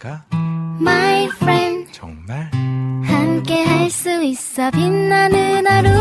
내가 My friend 정말 함께 할 수 있어. 빛나는 하루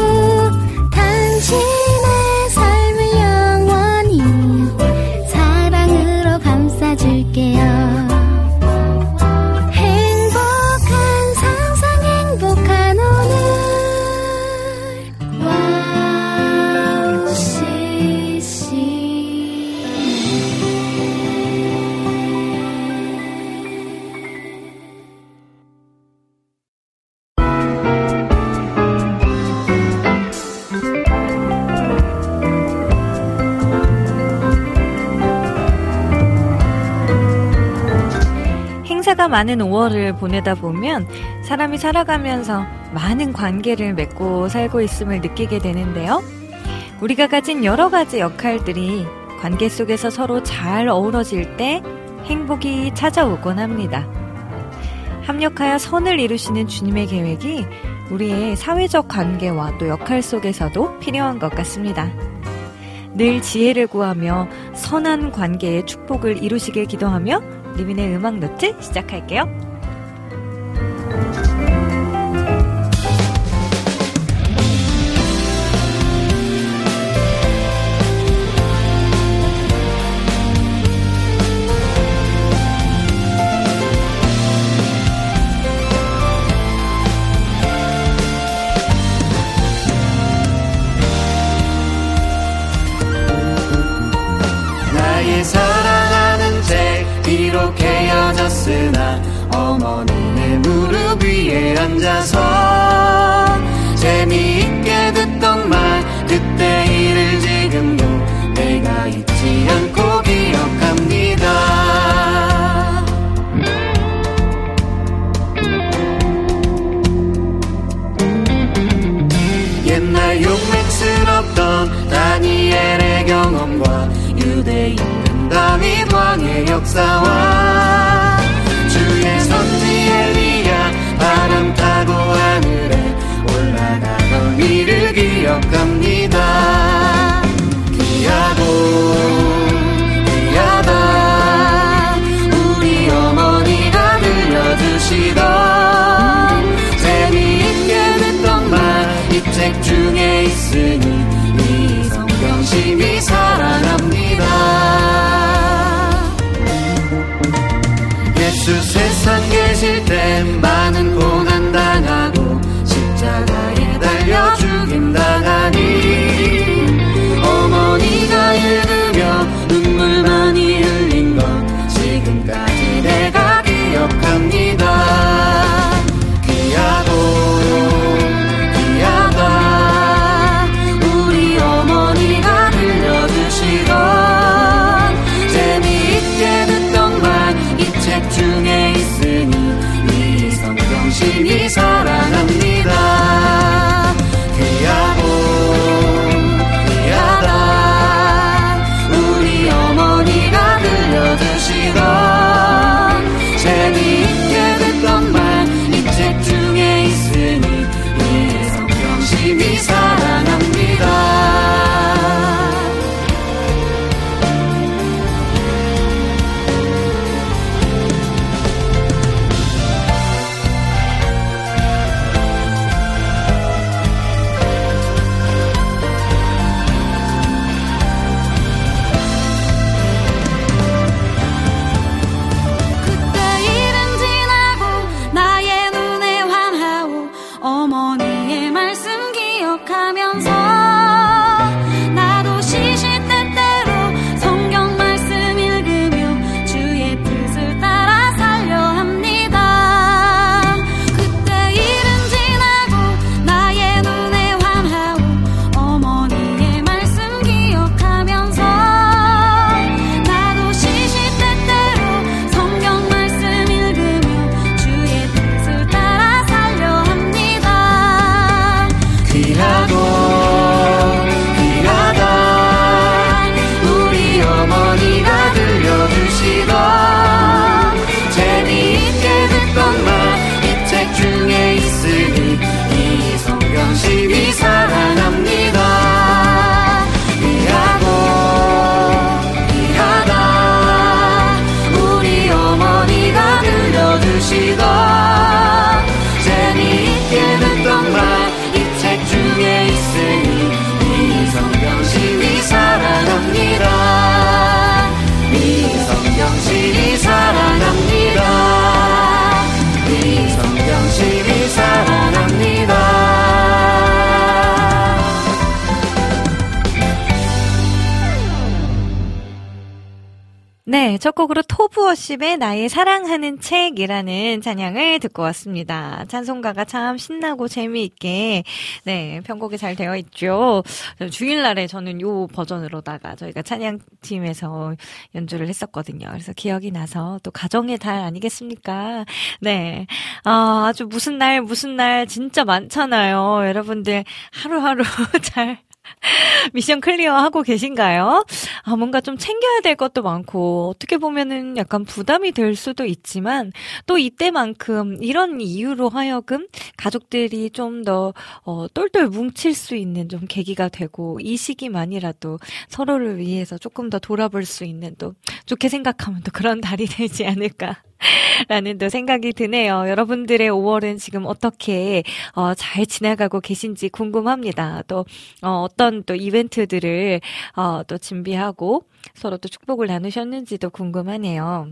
많은 5월을 보내다 보면 사람이 살아가면서 많은 관계를 맺고 살고 있음을 느끼게 되는데요. 우리가 가진 여러 가지 역할들이 관계 속에서 서로 잘 어우러질 때 행복이 찾아오곤 합니다. 합력하여 선을 이루시는 주님의 계획이 우리의 사회적 관계와 또 역할 속에서도 필요한 것 같습니다. 늘 지혜를 구하며 선한 관계의 축복을 이루시길 기도하며 리민의 음악 노트 시작할게요. 헤어졌으나 어머니의 무릎 위에 앉아서 재미있게 듣던 말 그때 일을 지금도 내가 잊지 않고 기억합니다. 옛날 용맹스럽던 다니엘의 경험과 유대인 다윗 왕의 역사와 기억합니다. 귀하고 귀하다. 우리 어머니가 들려주시던 재미있게 듣던 말 이 책 중에 있으니 이 성경 심히 사랑합니다. 예수 세상 계실 때 많은 고난 당하 토브워십의 나의 사랑하는 책이라는 찬양을 듣고 왔습니다. 찬송가가 참 신나고 재미있게, 네, 편곡이 잘 되어 있죠. 주일날에 저는 요 버전으로다가 저희가 찬양팀에서 연주를 했었거든요. 그래서 기억이 나서 또 가정의 달 아니겠습니까? 네. 아, 아주 무슨 날, 무슨 날 진짜 많잖아요. 여러분들 하루하루 잘 미션 클리어 하고 계신가요? 아, 뭔가 좀 챙겨야 될 것도 많고, 어떻게 보면은 약간 부담이 될 수도 있지만, 또 이때만큼 이런 이유로 하여금 가족들이 좀 더, 어, 똘똘 뭉칠 수 있는 좀 계기가 되고, 이 시기만이라도 서로를 위해서 조금 더 돌아볼 수 있는 또, 좋게 생각하면 또 그런 달이 되지 않을까. 라는 또 생각이 드네요. 여러분들의 5월은 지금 어떻게 어, 잘 지나가고 계신지 궁금합니다. 또 어, 어떤 또 이벤트들을 어, 또 준비하고 서로 또 축복을 나누셨는지도 궁금하네요.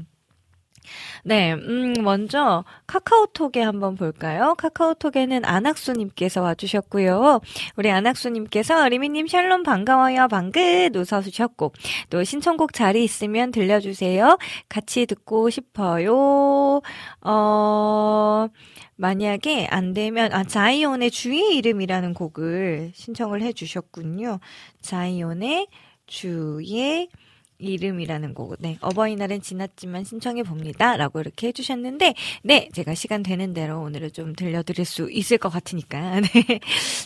네, 음, 먼저 카카오톡에 한번 볼까요? 카카오톡에는 안학수님께서 와주셨고요. 우리 안학수님께서 리미님 샬롬 반가워요. 방긋 웃어주셨고, 또 신청곡 자리 있으면 들려주세요. 같이 듣고 싶어요. 어, 만약에 안 되면, 아, 자이온의 주의 이름이라는 곡을 신청을 해주셨군요. 자이온의 주의 이름이라는 곡. 네. 어버이날은 지났지만 신청해 봅니다. 라고 이렇게 해주셨는데, 네. 제가 시간 되는 대로 오늘은 좀 들려드릴 수 있을 것 같으니까, 네.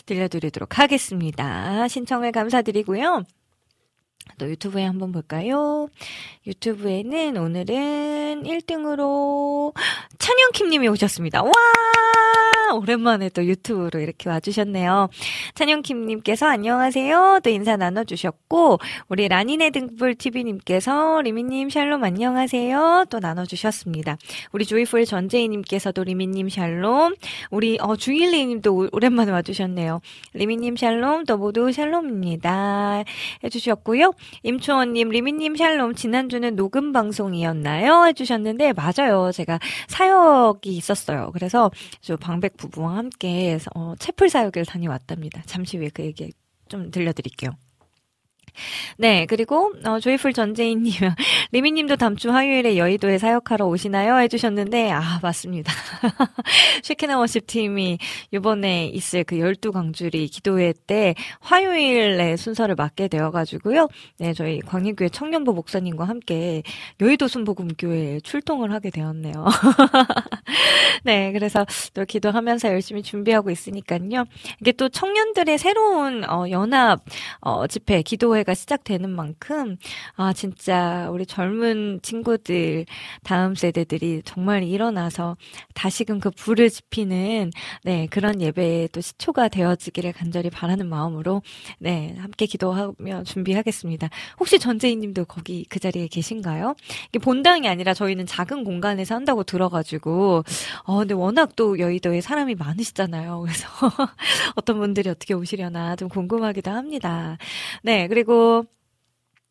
들려드리도록 하겠습니다. 신청을 감사드리고요. 또 유튜브에 한번 볼까요? 유튜브에는 오늘은 1등으로 찬영킴님이 오셨습니다. 와! 오랜만에 또 유튜브로 이렇게 와주셨네요. 찬영킴님께서 안녕하세요. 또 인사 나눠주셨고, 우리 라니네 등불TV님께서 리미님 샬롬 안녕하세요. 또 나눠주셨습니다. 우리 조이풀 전재희님께서도 리미님 샬롬, 우리 어, 주일리님도 오랜만에 와주셨네요. 리미님 샬롬, 또 모두 샬롬입니다. 해주셨고요. 임초원님, 리미님 샬롬, 지난주는 녹음 방송이었나요? 해주셨는데, 맞아요. 제가 사역이 있었어요. 그래서 저 방백 부부와 함께 어, 채플 사역을 다녀왔답니다. 잠시 후에 그 얘기 좀 들려드릴게요. 네, 그리고 어, 조이풀 전재인님, 리미님도 다음 주 화요일에 여의도에 사역하러 오시나요? 해주셨는데 아 맞습니다. 쉐키나 워십 팀이 이번에 있을 그 열두 광주리 기도회 때 화요일에 순서를 맡게 되어가지고요. 네, 저희 광림교회 청년부 목사님과 함께 여의도 순복음교회에 출동을 하게 되었네요. 네, 그래서 또 기도하면서 열심히 준비하고 있으니까요. 이게 또 청년들의 새로운 어, 연합 어, 집회 기도회 사회가 시작되는 만큼 아 진짜 우리 젊은 친구들 다음 세대들이 정말 일어나서 다시금 그 불을 지피는 네 그런 예배에 또 시초가 되어지기를 간절히 바라는 마음으로 네 함께 기도하며 준비하겠습니다. 혹시 전재희님도 거기 그 자리에 계신가요? 이게 본당이 아니라 저희는 작은 공간에서 한다고 들어가지고 어 근데 워낙 또 여의도에 사람이 많으시잖아요. 그래서 어떤 분들이 어떻게 오시려나 좀 궁금하기도 합니다. 네 그리고 그리고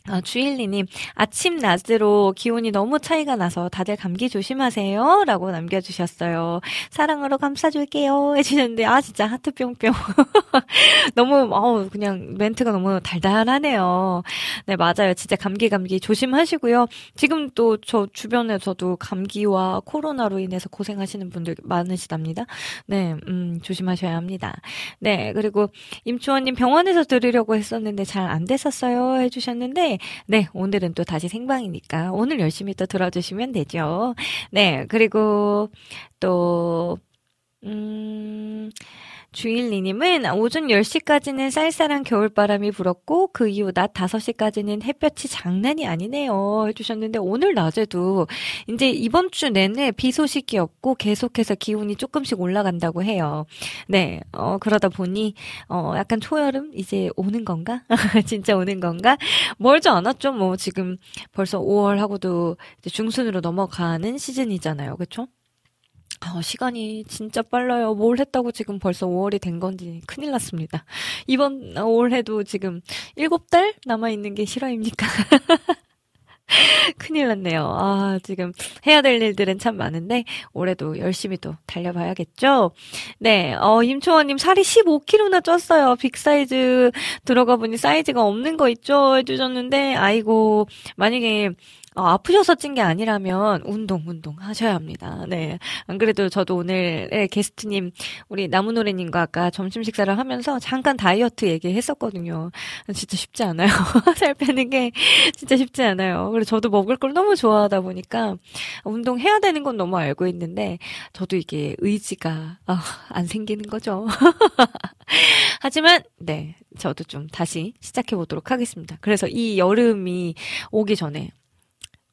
아, 주일리님, 아침, 낮으로 기온이 너무 차이가 나서 다들 감기 조심하세요. 라고 남겨주셨어요. 사랑으로 감싸줄게요. 해주셨는데, 아, 진짜 하트 뿅뿅. 너무, 어우, 그냥 멘트가 너무 달달하네요. 네, 맞아요. 진짜 감기, 감기 조심하시고요. 지금 또 저 주변에서도 감기와 코로나로 인해서 고생하시는 분들 많으시답니다. 네, 음, 조심하셔야 합니다. 네, 그리고 임초원님 병원에서 들으려고 했었는데 잘 안 됐었어요. 해주셨는데, 네, 오늘은 또 다시 생방이니까 오늘 열심히 또 들어주시면 되죠. 네, 그리고 또, 음, 주일리님은 오전 10시까지는 쌀쌀한 겨울바람이 불었고 그 이후 낮 5시까지는 햇볕이 장난이 아니네요 해주셨는데 오늘 낮에도 이제 이번 주 내내 비 소식이 없고 계속해서 기온이 조금씩 올라간다고 해요. 네, 어, 그러다 보니 어, 약간 초여름 이제 오는 건가? 진짜 오는 건가? 멀지 않았죠. 뭐 지금 벌써 5월 하고도 중순으로 넘어가는 시즌이잖아요. 그렇죠? 어, 시간이 진짜 빨라요. 뭘 했다고 지금 벌써 5월이 된 건지 큰일 났습니다. 이번 올해도 지금 7달 남아있는 게 실화입니까? 큰일 났네요. 아, 지금 해야 될 일들은 참 많은데, 올해도 열심히 또 달려봐야겠죠? 네, 어, 임초원님 살이 15kg나 쪘어요. 빅사이즈 들어가 보니 사이즈가 없는 거 있죠? 해주셨는데, 아이고, 만약에 어, 아프셔서 찐 게 아니라면 운동, 운동 하셔야 합니다. 네. 안 그래도 저도 오늘 네, 게스트님, 우리 나무노래님과 아까 점심 식사를 하면서 잠깐 다이어트 얘기했었거든요. 진짜 쉽지 않아요. 살 빼는 게 진짜 쉽지 않아요. 그래서 저도 먹을 걸 너무 좋아하다 보니까 운동해야 되는 건 너무 알고 있는데 저도 이게 의지가 어, 안 생기는 거죠. 하지만 네 저도 좀 다시 시작해 보도록 하겠습니다. 그래서 이 여름이 오기 전에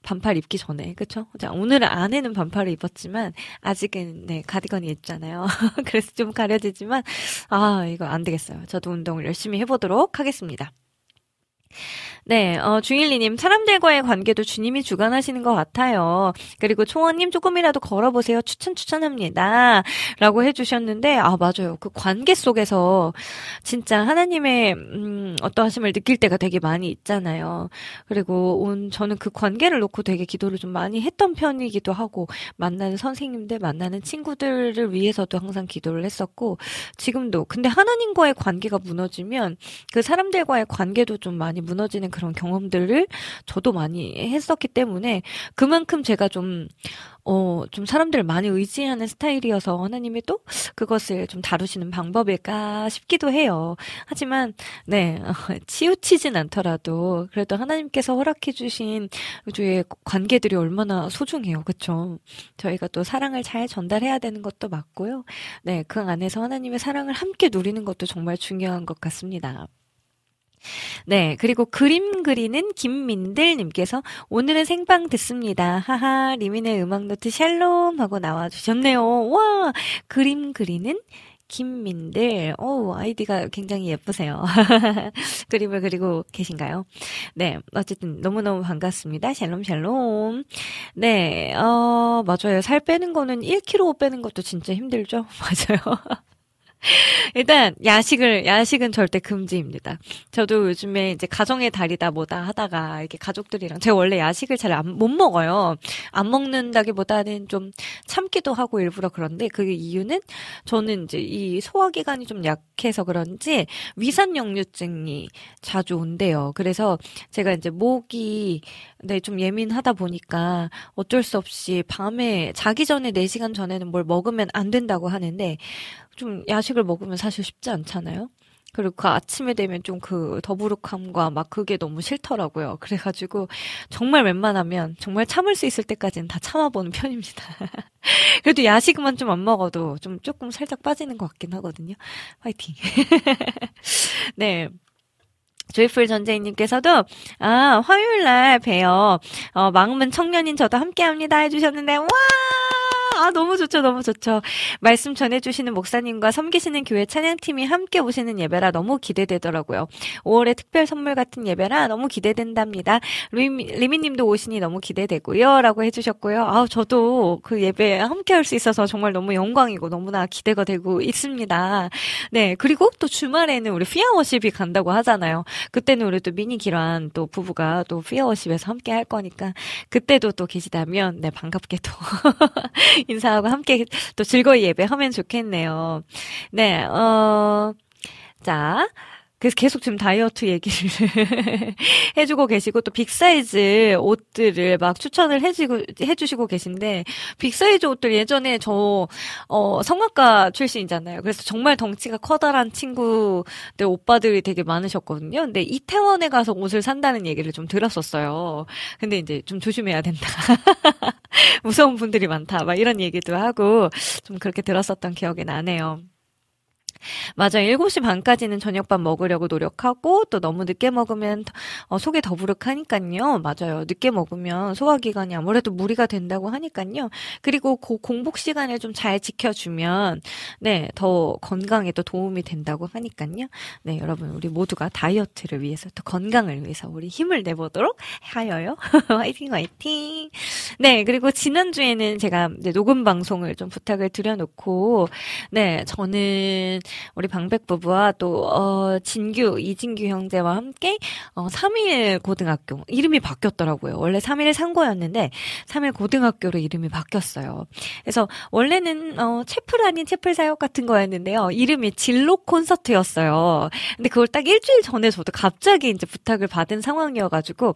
반팔 입기 전에 그쵸? 자, 오늘은 안에는 반팔을 입었지만 아직은 네 가디건이 있잖아요. 그래서 좀 가려지지만 아 이거 안 되겠어요. 저도 운동을 열심히 해보도록 하겠습니다. 네, 어, 중일리님, 사람들과의 관계도 주님이 주관하시는 것 같아요. 그리고 총원님, 조금이라도 걸어보세요. 추천, 추천합니다. 라고 해주셨는데, 아, 맞아요. 그 관계 속에서 진짜 하나님의, 음, 어떠하심을 느낄 때가 되게 많이 있잖아요. 그리고 온, 저는 그 관계를 놓고 되게 기도를 좀 많이 했던 편이기도 하고, 만나는 선생님들, 만나는 친구들을 위해서도 항상 기도를 했었고, 지금도. 근데 하나님과의 관계가 무너지면 그 사람들과의 관계도 좀 많이 무너지는 그런 경험들을 저도 많이 했었기 때문에 그만큼 제가 좀, 어, 좀 사람들을 많이 의지하는 스타일이어서 하나님이 또 그것을 좀 다루시는 방법일까 싶기도 해요. 하지만, 네, 치우치진 않더라도 그래도 하나님께서 허락해주신 우주의 관계들이 얼마나 소중해요. 그쵸? 저희가 또 사랑을 잘 전달해야 되는 것도 맞고요. 네, 그 안에서 하나님의 사랑을 함께 누리는 것도 정말 중요한 것 같습니다. 네, 그리고 그림 그리는 김민들님께서 오늘은 생방 듣습니다. 하하, 리민의 음악노트 샬롬 하고 나와주셨네요. 와, 그림 그리는 김민들, 오, 아이디가 굉장히 예쁘세요. 그림을 그리고 계신가요? 네, 어쨌든 너무너무 반갑습니다. 샬롬, 샬롬. 네, 어, 맞아요. 살 빼는 거는 1kg 빼는 것도 진짜 힘들죠? 맞아요. 일단 야식을 야식은 절대 금지입니다. 저도 요즘에 이제 가정의 달이다 뭐다 하다가 이렇게 가족들이랑 제가 원래 야식을 잘 못 먹어요. 안 먹는다기보다는 좀 참기도 하고 일부러 그런데 그 이유는 저는 이제 이 소화 기관이 좀 약해서 그런지 위산역류증이 자주 온대요. 그래서 제가 이제 목이 네, 좀 예민하다 보니까 어쩔 수 없이 밤에 자기 전에 4시간 전에는 뭘 먹으면 안 된다고 하는데 좀 야식을 먹으면 사실 쉽지 않잖아요. 그리고 그 아침에 되면 좀 그 더부룩함과 막 그게 너무 싫더라고요. 그래가지고 정말 웬만하면 정말 참을 수 있을 때까지는 다 참아보는 편입니다. 그래도 야식만 좀 안 먹어도 좀 조금 살짝 빠지는 것 같긴 하거든요. 화이팅. 네. 조이풀 전재인님께서도 아 화요일 날 봬요. 어, 마음은 청년인 저도 함께합니다 해주셨는데 와 아, 너무 좋죠, 너무 좋죠. 말씀 전해주시는 목사님과 섬기시는 교회 찬양팀이 함께 오시는 예배라 너무 기대되더라고요. 5월의 특별 선물 같은 예배라 너무 기대된답니다. 리미, 리미님도 오시니 너무 기대되고요. 라고 해주셨고요. 아, 저도 그 예배 함께 할 수 있어서 정말 너무 영광이고 너무나 기대가 되고 있습니다. 네, 그리고 또 주말에는 우리 피아워십이 간다고 하잖아요. 그때는 우리 또 미니 기란 또 부부가 또 피아워십에서 함께 할 거니까 그때도 또 계시다면 네, 반갑게도 인사하고 함께 또 즐거이 예배하면 좋겠네요. 네, 어, 자. 그래서 계속 지금 다이어트 얘기를 해주고 계시고 또 빅사이즈 옷들을 막 추천을 해주고 해주시고 계신데 빅사이즈 옷들 예전에 저 어, 성악가 출신이잖아요. 그래서 정말 덩치가 커다란 친구들 오빠들이 되게 많으셨거든요. 근데 이태원에 가서 옷을 산다는 얘기를 좀 들었었어요. 근데 이제 좀 조심해야 된다. 무서운 분들이 많다. 막 이런 얘기도 하고 좀 그렇게 들었었던 기억이 나네요. 맞아. 7시 반까지는 저녁밥 먹으려고 노력하고 또 너무 늦게 먹으면 어, 속이 더부룩하니까요. 맞아요. 늦게 먹으면 소화기관이 아무래도 무리가 된다고 하니까요. 그리고 그 공복 시간을 좀 잘 지켜주면 네, 더 건강에 또 도움이 된다고 하니까요. 네, 여러분 우리 모두가 다이어트를 위해서 또 건강을 위해서 우리 힘을 내보도록 하여요. 화이팅 화이팅. 네, 그리고 지난주에는 제가 녹음 방송을 좀 부탁을 드려놓고 네, 저는 우리 방백 부부와 또, 어, 진규, 이진규 형제와 함께, 어, 3일 고등학교. 이름이 바뀌었더라고요. 원래 3일 상고였는데, 3일 고등학교로 이름이 바뀌었어요. 그래서, 원래는, 어, 채플 아닌 채플 사역 같은 거였는데요. 이름이 진로 콘서트였어요. 근데 그걸 딱 일주일 전에 저도 갑자기 이제 부탁을 받은 상황이어가지고,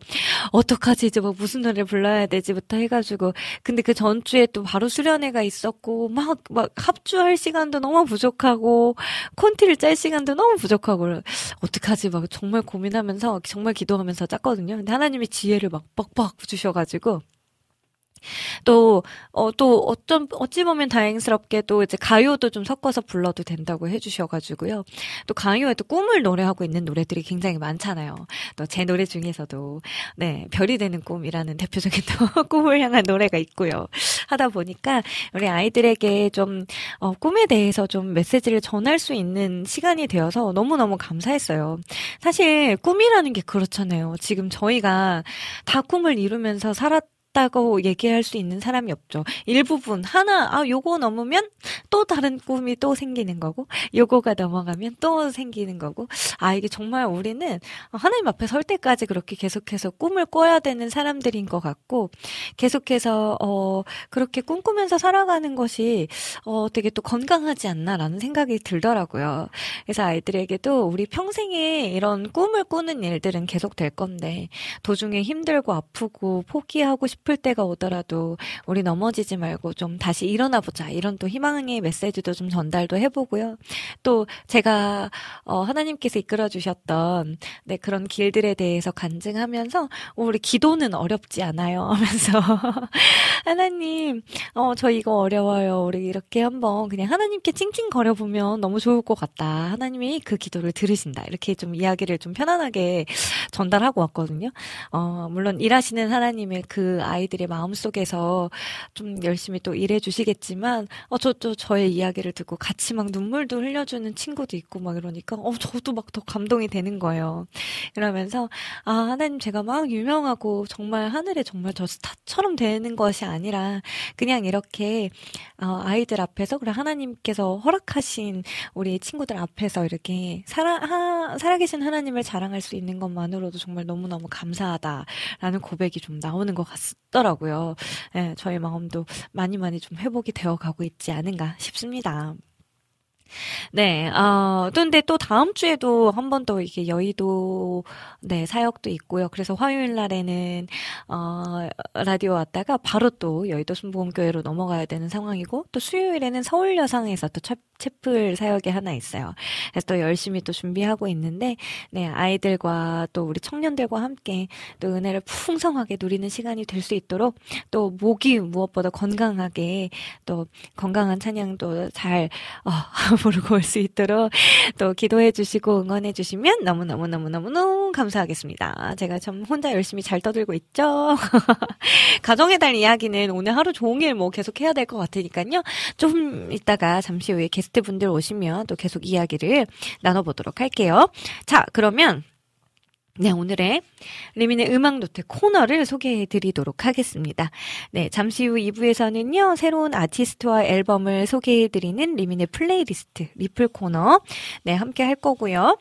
어떡하지, 이제 뭐 무슨 노래 불러야 되지부터 해가지고, 근데 그 전주에 또 바로 수련회가 있었고, 막, 막 합주할 시간도 너무 부족하고, 콘티를 짤 시간도 너무 부족하고, 어떡하지, 막 정말 고민하면서, 정말 기도하면서 짰거든요. 근데 하나님이 지혜를 막 빡빡 주셔가지고, 또, 어, 또, 어쩜, 어찌 보면 다행스럽게 또 이제 가요도 좀 섞어서 불러도 된다고 해주셔가지고요. 또 가요에도 꿈을 노래하고 있는 노래들이 굉장히 많잖아요. 또 제 노래 중에서도, 네, 별이 되는 꿈이라는 대표적인 또 꿈을 향한 노래가 있고요. 하다 보니까 우리 아이들에게 좀, 어, 꿈에 대해서 좀 메시지를 전할 수 있는 시간이 되어서 너무너무 감사했어요. 사실 꿈이라는 게 그렇잖아요. 지금 저희가 다 꿈을 이루면서 살았 다고 얘기할 수 있는 사람이 없죠. 일부분 하나 아 요거 넘으면 또 다른 꿈이 또 생기는 거고 요거가 넘어가면 또 생기는 거고 아 이게 정말 우리는 하나님 앞에 설 때까지 그렇게 계속해서 꿈을 꿔야 되는 사람들인 것 같고 계속해서 어 그렇게 꿈꾸면서 살아가는 것이 어 되게 또 건강하지 않나라는 생각이 들더라고요. 그래서 아이들에게도 우리 평생에 이런 꿈을 꾸는 일들은 계속 될 건데 도중에 힘들고 아프고 포기하고 싶 싶을 때가 오더라도 우리 넘어지지 말고 좀 다시 일어나 보자. 이런 또 희망의 메시지도 좀 전달도 해보고요. 또 제가 어, 하나님께서 이끌어 주셨던 네, 그런 길들에 대해서 간증하면서 우리 기도는 어렵지 않아요. 하면서 하나님, 어, 저 이거 어려워요. 우리 이렇게 한번 그냥 하나님께 찡찡거려 보면 너무 좋을 것 같다. 하나님이 그 기도를 들으신다. 이렇게 좀 이야기를 좀 편안하게 전달하고 왔거든요. 어, 물론 일하시는 하나님의 그 아이들의 마음속에서 좀 열심히 또 일해 주시겠지만 어 저도 저의 이야기를 듣고 같이 막 눈물도 흘려주는 친구도 있고 막 이러니까 어 저도 막 더 감동이 되는 거예요. 그러면서 아 하나님 제가 막 유명하고 정말 하늘에 정말 저 스타처럼 되는 것이 아니라 그냥 이렇게 어 아이들 앞에서 그래 하나님께서 허락하신 우리 친구들 앞에서 이렇게 살아 하, 살아계신 하나님을 자랑할 수 있는 것만으로도 정말 너무너무 감사하다라는 고백이 좀 나오는 것 같습니다. 싶더라고요. 예, 저희 마음도 많이 많이 좀 회복이 되어 가고 있지 않은가 싶습니다. 네, 어, 근데 또 다음 주에도 한 번 더 이게 여의도, 네, 사역도 있고요. 그래서 화요일 날에는, 어, 라디오 왔다가 바로 또 여의도 순복음교회로 넘어가야 되는 상황이고, 또 수요일에는 서울여상에서 또 첫, 채플 사역이 하나 있어요. 그래서 또 열심히 또 준비하고 있는데, 네, 아이들과 또 우리 청년들과 함께 또 은혜를 풍성하게 누리는 시간이 될 수 있도록 또 목이 무엇보다 건강하게 또 건강한 찬양도 잘, 어, 부르고 올 수 있도록 또 기도해 주시고 응원해 주시면 너무너무너무너무너무 감사하겠습니다. 제가 참 혼자 열심히 잘 떠들고 있죠? 가정의 달 이야기는 오늘 하루 종일 뭐 계속 해야 될 것 같으니까요. 좀 이따가 잠시 후에 게스트 분들 오시면 또 계속 이야기를 나눠보도록 할게요. 자, 그러면 네, 오늘의 리민의 음악 노트 코너를 소개해 드리도록 하겠습니다. 네, 잠시 후 2부에서는요, 새로운 아티스트와 앨범을 소개해 드리는 리민의 플레이리스트, 리플 코너, 네, 함께 할 거고요.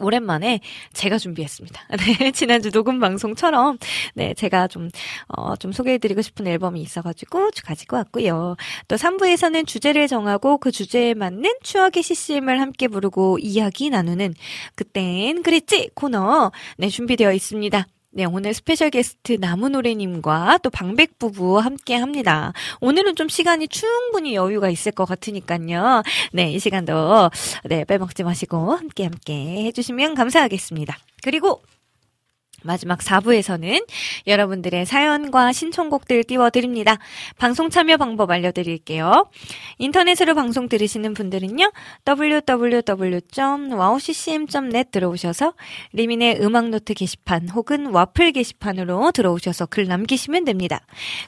오랜만에 제가 준비했습니다. 네, 지난주 녹음 방송처럼, 네, 제가 좀, 어, 좀 소개해드리고 싶은 앨범이 있어가지고 가지고 왔고요. 또 3부에서는 주제를 정하고 그 주제에 맞는 추억의 CCM을 함께 부르고 이야기 나누는 그땐 그랬지 코너, 네, 준비되어 있습니다. 네, 오늘 스페셜 게스트 나무노래님과 또 방백 부부 함께 합니다. 오늘은 좀 시간이 충분히 여유가 있을 것 같으니까요. 네, 이 시간도 네, 빼먹지 마시고 함께 함께 해주시면 감사하겠습니다. 그리고 마지막 4부에서는 여러분들의 사연과 신청곡들 띄워드립니다. 방송 참여 방법 알려드릴게요. 인터넷으로 방송 들으시는 분들은요, www.wowccm.net 들어오셔서 리민의 음악노트 게시판 혹은 와플 게시판으로 들어오셔서 글 남기시면 됩니다.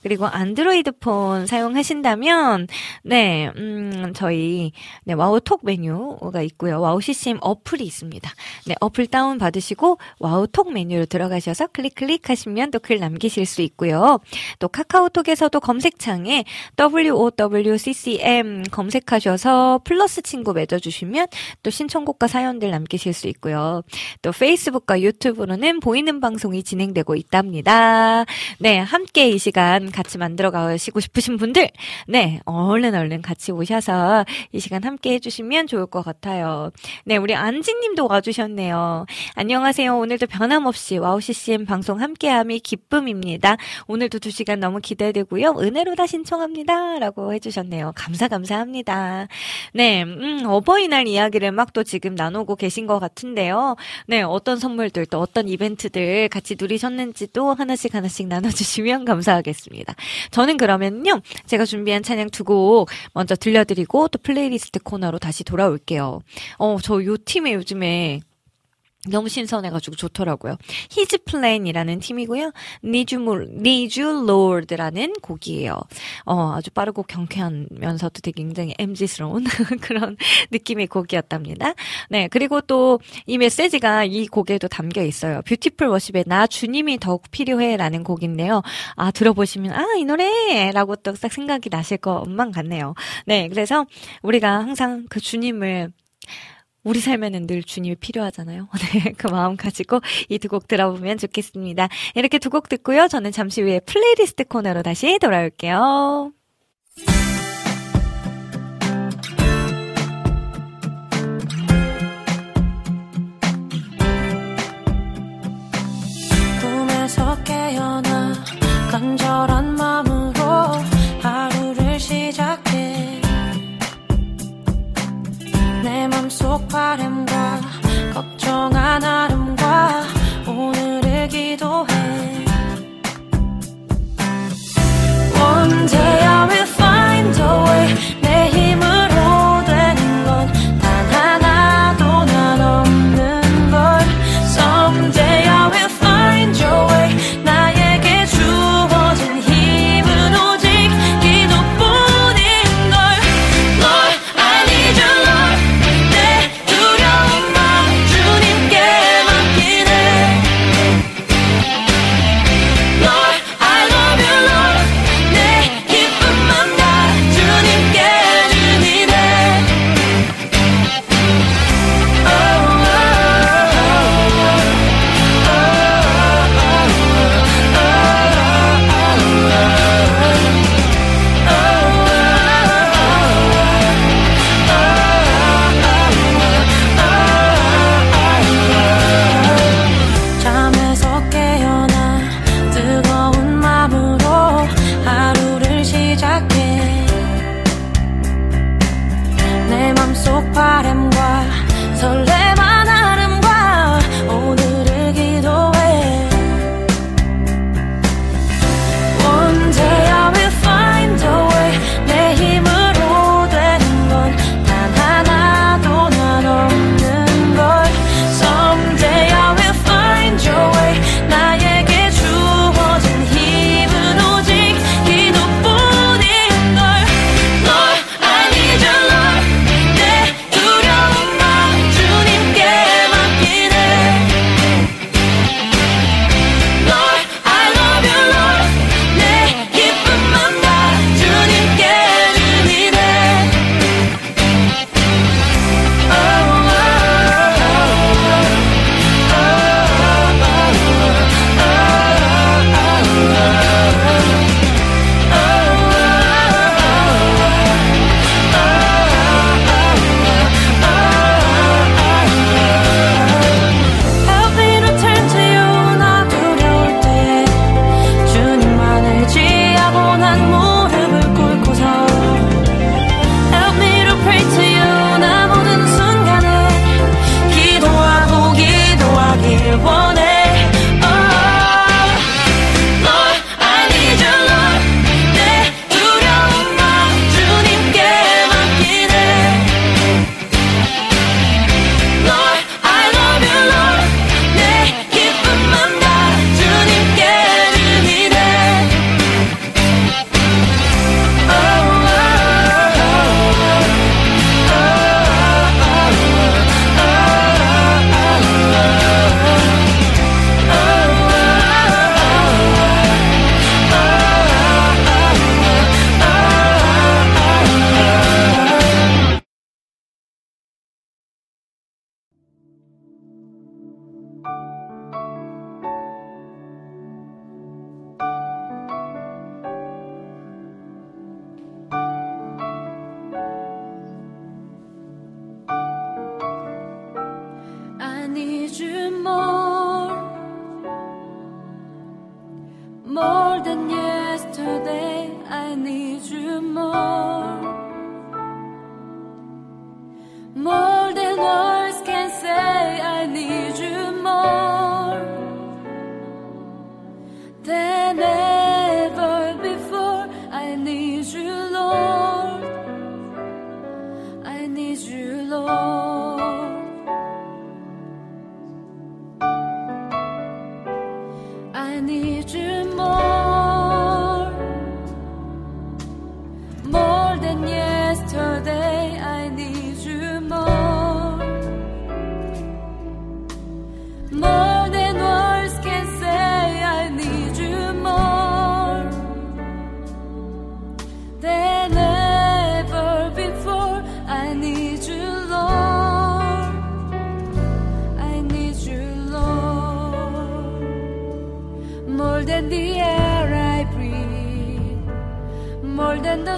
그리고 안드로이드 폰 사용하신다면, 네, 음, 저희, 네, 와우톡 메뉴가 있고요. 와우 CCM 어플이 있습니다. 네, 어플 다운 받으시고 와우톡 메뉴로 들어 들어가셔서 클릭 클릭 하시면 또 글 남기실 수 있고요. 또 카카오톡에서도 검색창에 WOWCCM 검색하셔서 플러스 친구 맺어주시면 또 신청곡과 사연들 남기실 수 있고요. 또 페이스북과 유튜브로는 보이는 방송이 진행되고 있답니다. 네, 함께 이 시간 같이 만들어 가시고 싶으신 분들, 네, 얼른 얼른 같이 오셔서 이 시간 함께 해주시면 좋을 것 같아요. 네, 우리 안지님도 와주셨네요. 안녕하세요. 오늘도 변함없이 와우 CCM 방송 함께함이 기쁨입니다. 오늘도 두 시간 너무 기대되고요. 은혜로 다 신청합니다. 라고 해주셨네요. 감사, 감사합니다. 네, 음, 어버이날 이야기를 막 또 지금 나누고 계신 것 같은데요. 네, 어떤 선물들 또 어떤 이벤트들 같이 누리셨는지도 하나씩 하나씩 나눠주시면 감사하겠습니다. 저는 그러면요. 제가 준비한 찬양 두 곡 먼저 들려드리고 또 플레이리스트 코너로 다시 돌아올게요. 어, 저 요 팀에 요즘에 너무 신선해가지고 좋더라고요. His Plan이라는 팀이고요. Need You, Need You Lord라는 곡이에요. 어, 아주 빠르고 경쾌하면서도 되게 굉장히 MZ스러운 그런 느낌의 곡이었답니다. 네, 그리고 또 이 메시지가 이 곡에도 담겨 있어요. Beautiful Worship의 나 주님이 더욱 필요해라는 곡인데요. 아, 들어보시면 아, 이 노래 라고 또 딱 생각이 나실 것만 같네요. 네, 그래서 우리가 항상 그 주님을 우리 삶에는 늘 주님이 필요하잖아요. 네, 그 마음 가지고 이 두 곡 들어보면 좋겠습니다. 이렇게 두 곡 듣고요. 저는 잠시 후에 플레이리스트 코너로 다시 돌아올게요. 꿈에서 깨어나 간절한 마음 맘속 바램과 걱정한 아름과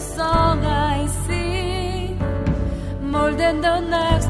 song I sing more than the next.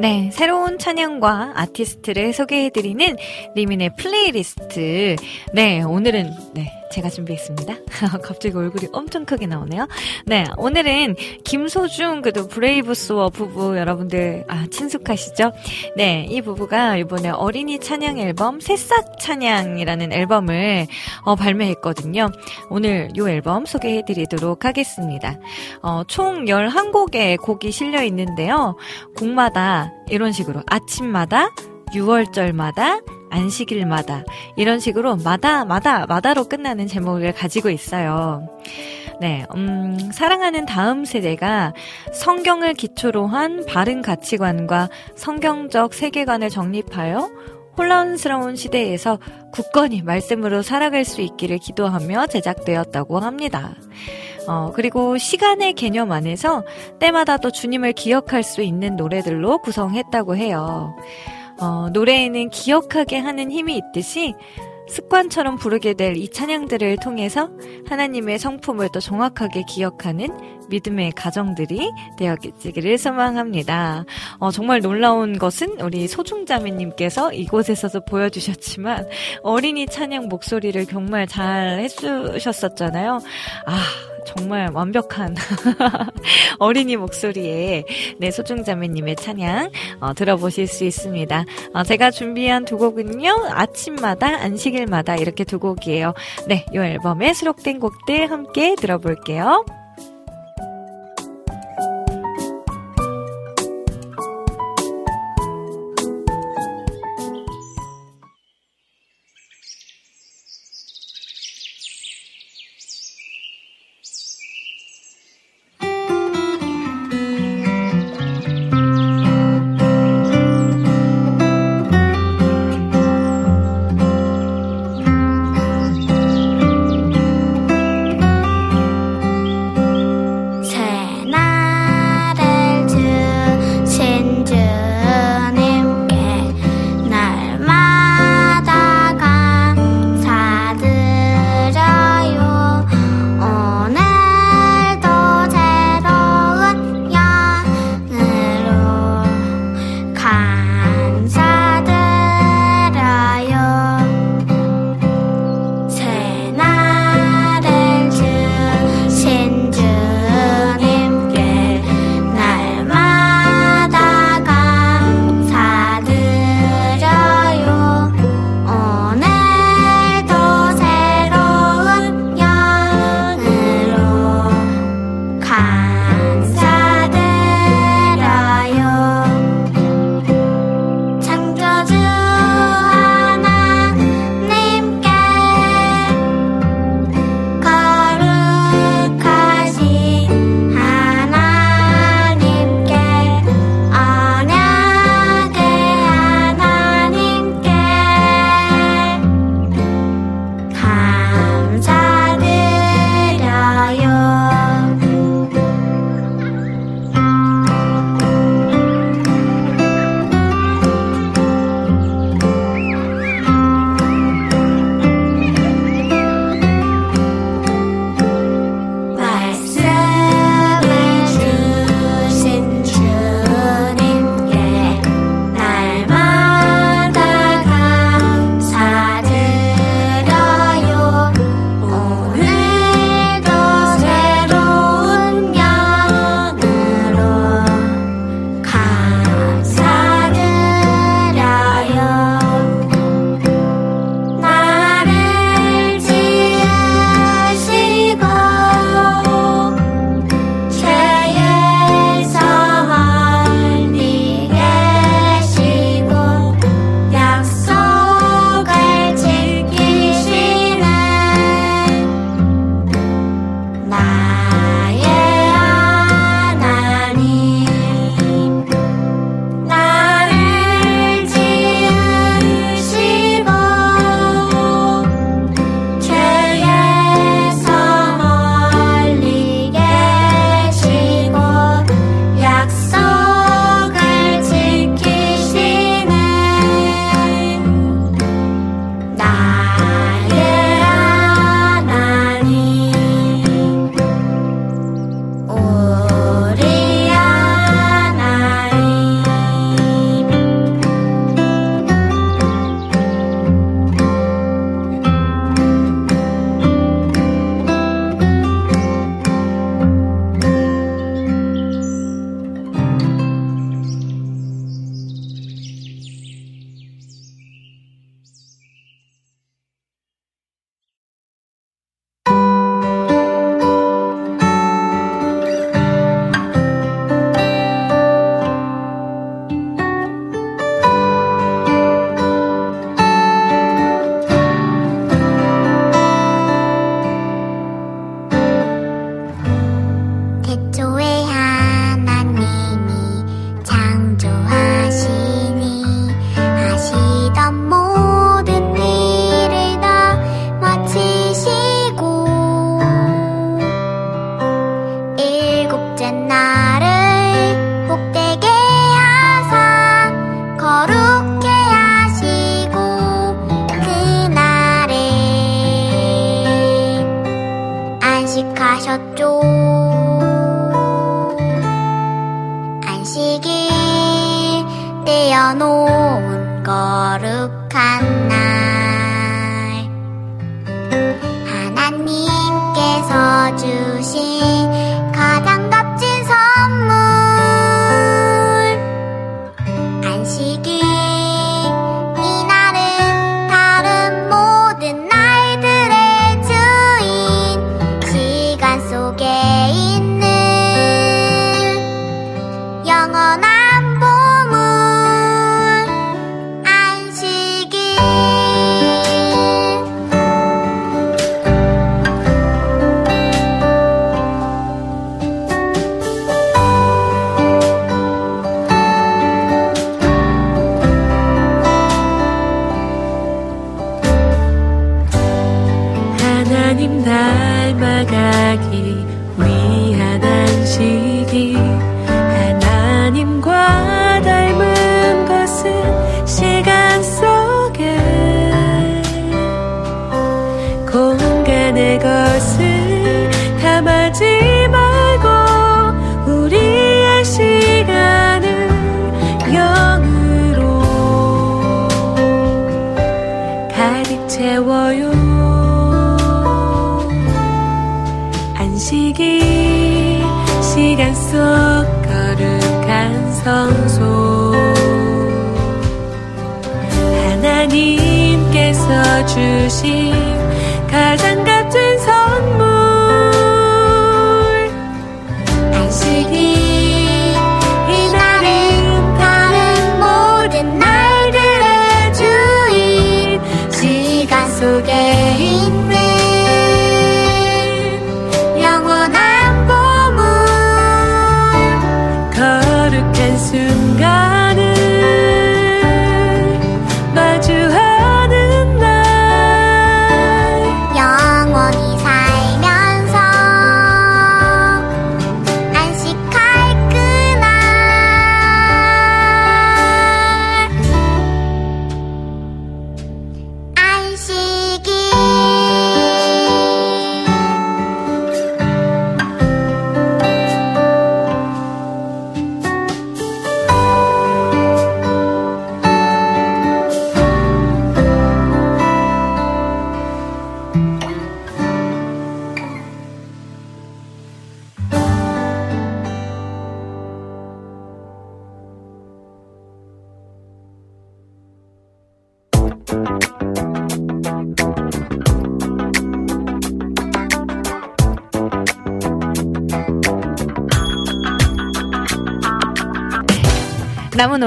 네, 새로운 찬양과 아티스트를 소개해드리는 리민의 플레이리스트. 네, 오늘은, 네, 제가 준비했습니다. 갑자기 얼굴이 엄청 크게 나오네요. 네, 오늘은 김소중 그도 브레이브스워 부부 여러분들 아 친숙하시죠? 네, 이 부부가 이번에 어린이 찬양 앨범 새싹 찬양이라는 앨범을 어, 발매했거든요. 오늘 이 앨범 소개해드리도록 하겠습니다. 어, 총 11곡의 곡이 실려 있는데요. 곡마다 이런 식으로 아침마다 6월절마다 안식일마다 이런 식으로 마다 마다 마다로 끝나는 제목을 가지고 있어요. 네, 음, 사랑하는 다음 세대가 성경을 기초로 한 바른 가치관과 성경적 세계관을 정립하여 혼란스러운 시대에서 굳건히 말씀으로 살아갈 수 있기를 기도하며 제작되었다고 합니다. 어, 그리고 시간의 개념 안에서 때마다 또 주님을 기억할 수 있는 노래들로 구성했다고 해요. 어, 노래에는 기억하게 하는 힘이 있듯이 습관처럼 부르게 될 이 찬양들을 통해서 하나님의 성품을 더 정확하게 기억하는 믿음의 가정들이 되었기를 소망합니다. 어, 정말 놀라운 것은 우리 소중자매님께서 이곳에서도 보여주셨지만 어린이 찬양 목소리를 정말 잘 해주셨었잖아요. 아, 정말 완벽한 어린이 목소리에 네 소중자매님의 찬양 어, 들어보실 수 있습니다. 어, 제가 준비한 두 곡은요 아침마다 안식일마다 이렇게 두 곡이에요. 네, 이 앨범에 수록된 곡들 함께 들어볼게요.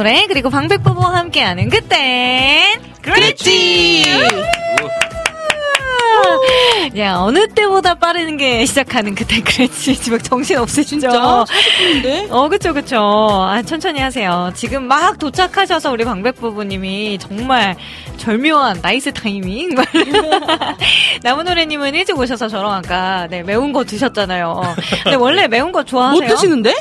노래 그리고 방백부부와 함께하는 그땐 그랬지. 야 어느 때보다 빠르게 시작하는 그땐 그랬지. 지금 정신 없으시죠? 진짜? 40분인데? 어, 그쵸, 그쵸. 아, 천천히 하세요. 지금 막 도착하셔서 우리 방백 부부님이 정말 절묘한 nice timing. 나무노래님은 일찍 오셔서 저랑 아까, 네, 매운 거 드셨잖아요. 근데 원래 매운 거 좋아하세요? 못 드시는데?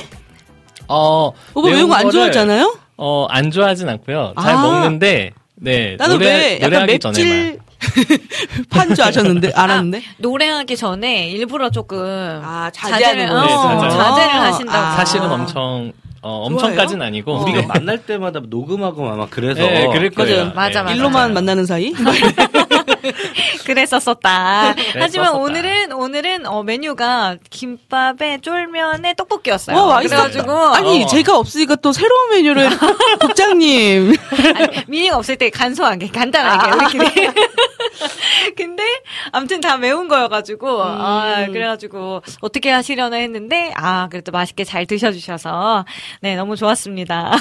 어, 오빠 매운 거안 거를, 좋아하잖아요? 어, 안 좋아하진 않고요. 잘 아. 먹는데, 네. 나는 노래, 왜 약간 노래하기 전에만. 맵질 판줄 아셨는데, 알았는데? 노래하기 전에 일부러 조금. 아, 자제하는 자제를. 어, 네, 자제를 아. 하신다고. 아. 사실은 엄청, 어, 엄청까진 아니고. 어. 우리가 만날 때마다 녹음하고 아마 그래서 네, 그럴 거예요. 맞아요. 맞아, 네, 맞아. 일로만 만나는 사이? 그랬었었다. 하지만 그랬었었다. 오늘은 오늘은 어, 메뉴가 김밥에 쫄면에 떡볶이였어요. 어. 그래가지고 아니, 어. 제가 없으니까 또 새로운 메뉴를, 국장님. 아니, 미니가 없을 때 간소하게 간단하게 우리끼리. 근데 아무튼 다 매운 거여가지고 아 그래가지고 어떻게 하시려나 했는데 아 그래도 맛있게 잘 드셔주셔서 네 너무 좋았습니다.